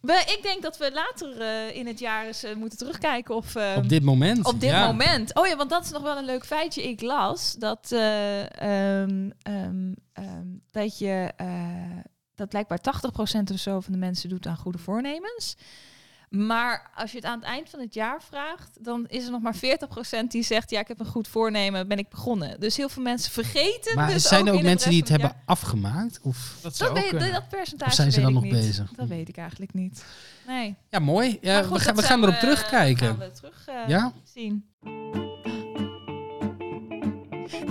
S2: We, ik denk dat we later eh, in het jaar eens eh, moeten terugkijken of... ehm,
S1: Op dit moment.
S2: op dit
S1: ja.
S2: moment. Oh ja, want dat is nog wel een leuk feitje. Ik las dat, eh, ehm, ehm, ehm, dat je eh, dat blijkbaar 80% of zo van de mensen doet aan goede voornemens. Maar als je het aan het eind van het jaar vraagt, dan is er nog maar 40% die zegt: Ja, ik heb een goed voornemen, ben ik begonnen. Dus heel veel mensen vergeten.
S1: Maar
S2: dus
S1: zijn er ook mensen die het hebben afgemaakt? Of
S3: Dat zou
S2: Dat, weet, dat percentage
S1: Of zijn ze dan nog
S2: niet.
S1: bezig?
S2: Dat weet ik eigenlijk niet. Nee.
S1: Ja, mooi. Ja,
S2: goed,
S1: we gaan, we gaan erop terugkijken.
S2: Gaan we terug eh,
S1: Ja?
S2: zien.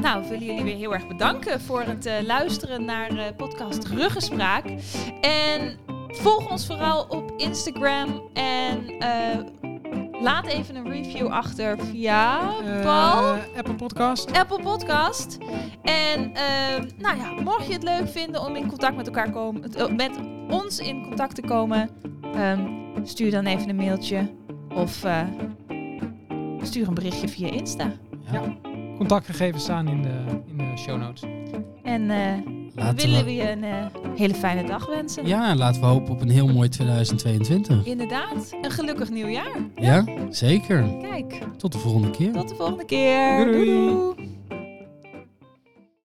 S2: Nou, we willen jullie weer heel erg bedanken voor het eh, luisteren naar eh, podcast Ruggespraak. En volg ons vooral op Instagram en eh, laat even een review achter via Paul.
S3: Apple Podcast.
S2: Apple Podcast. En eh, nou ja, mocht je het leuk vinden om in contact met elkaar komen, eh, met ons in contact te komen, ehm, stuur dan even een mailtje of stuur een berichtje via Insta.
S1: Ja.
S3: Contactgegevens staan in de, in de show notes.
S2: En
S1: Laten
S2: willen we, je een eh, hele fijne dag wensen.
S1: ja, en laten we hopen op een heel mooi 2022.
S2: Inderdaad, een gelukkig nieuwjaar.
S1: Ja, zeker.
S2: Kijk,
S1: Tot de volgende keer.
S2: tot de volgende keer.
S3: Doei, doei.
S2: doei.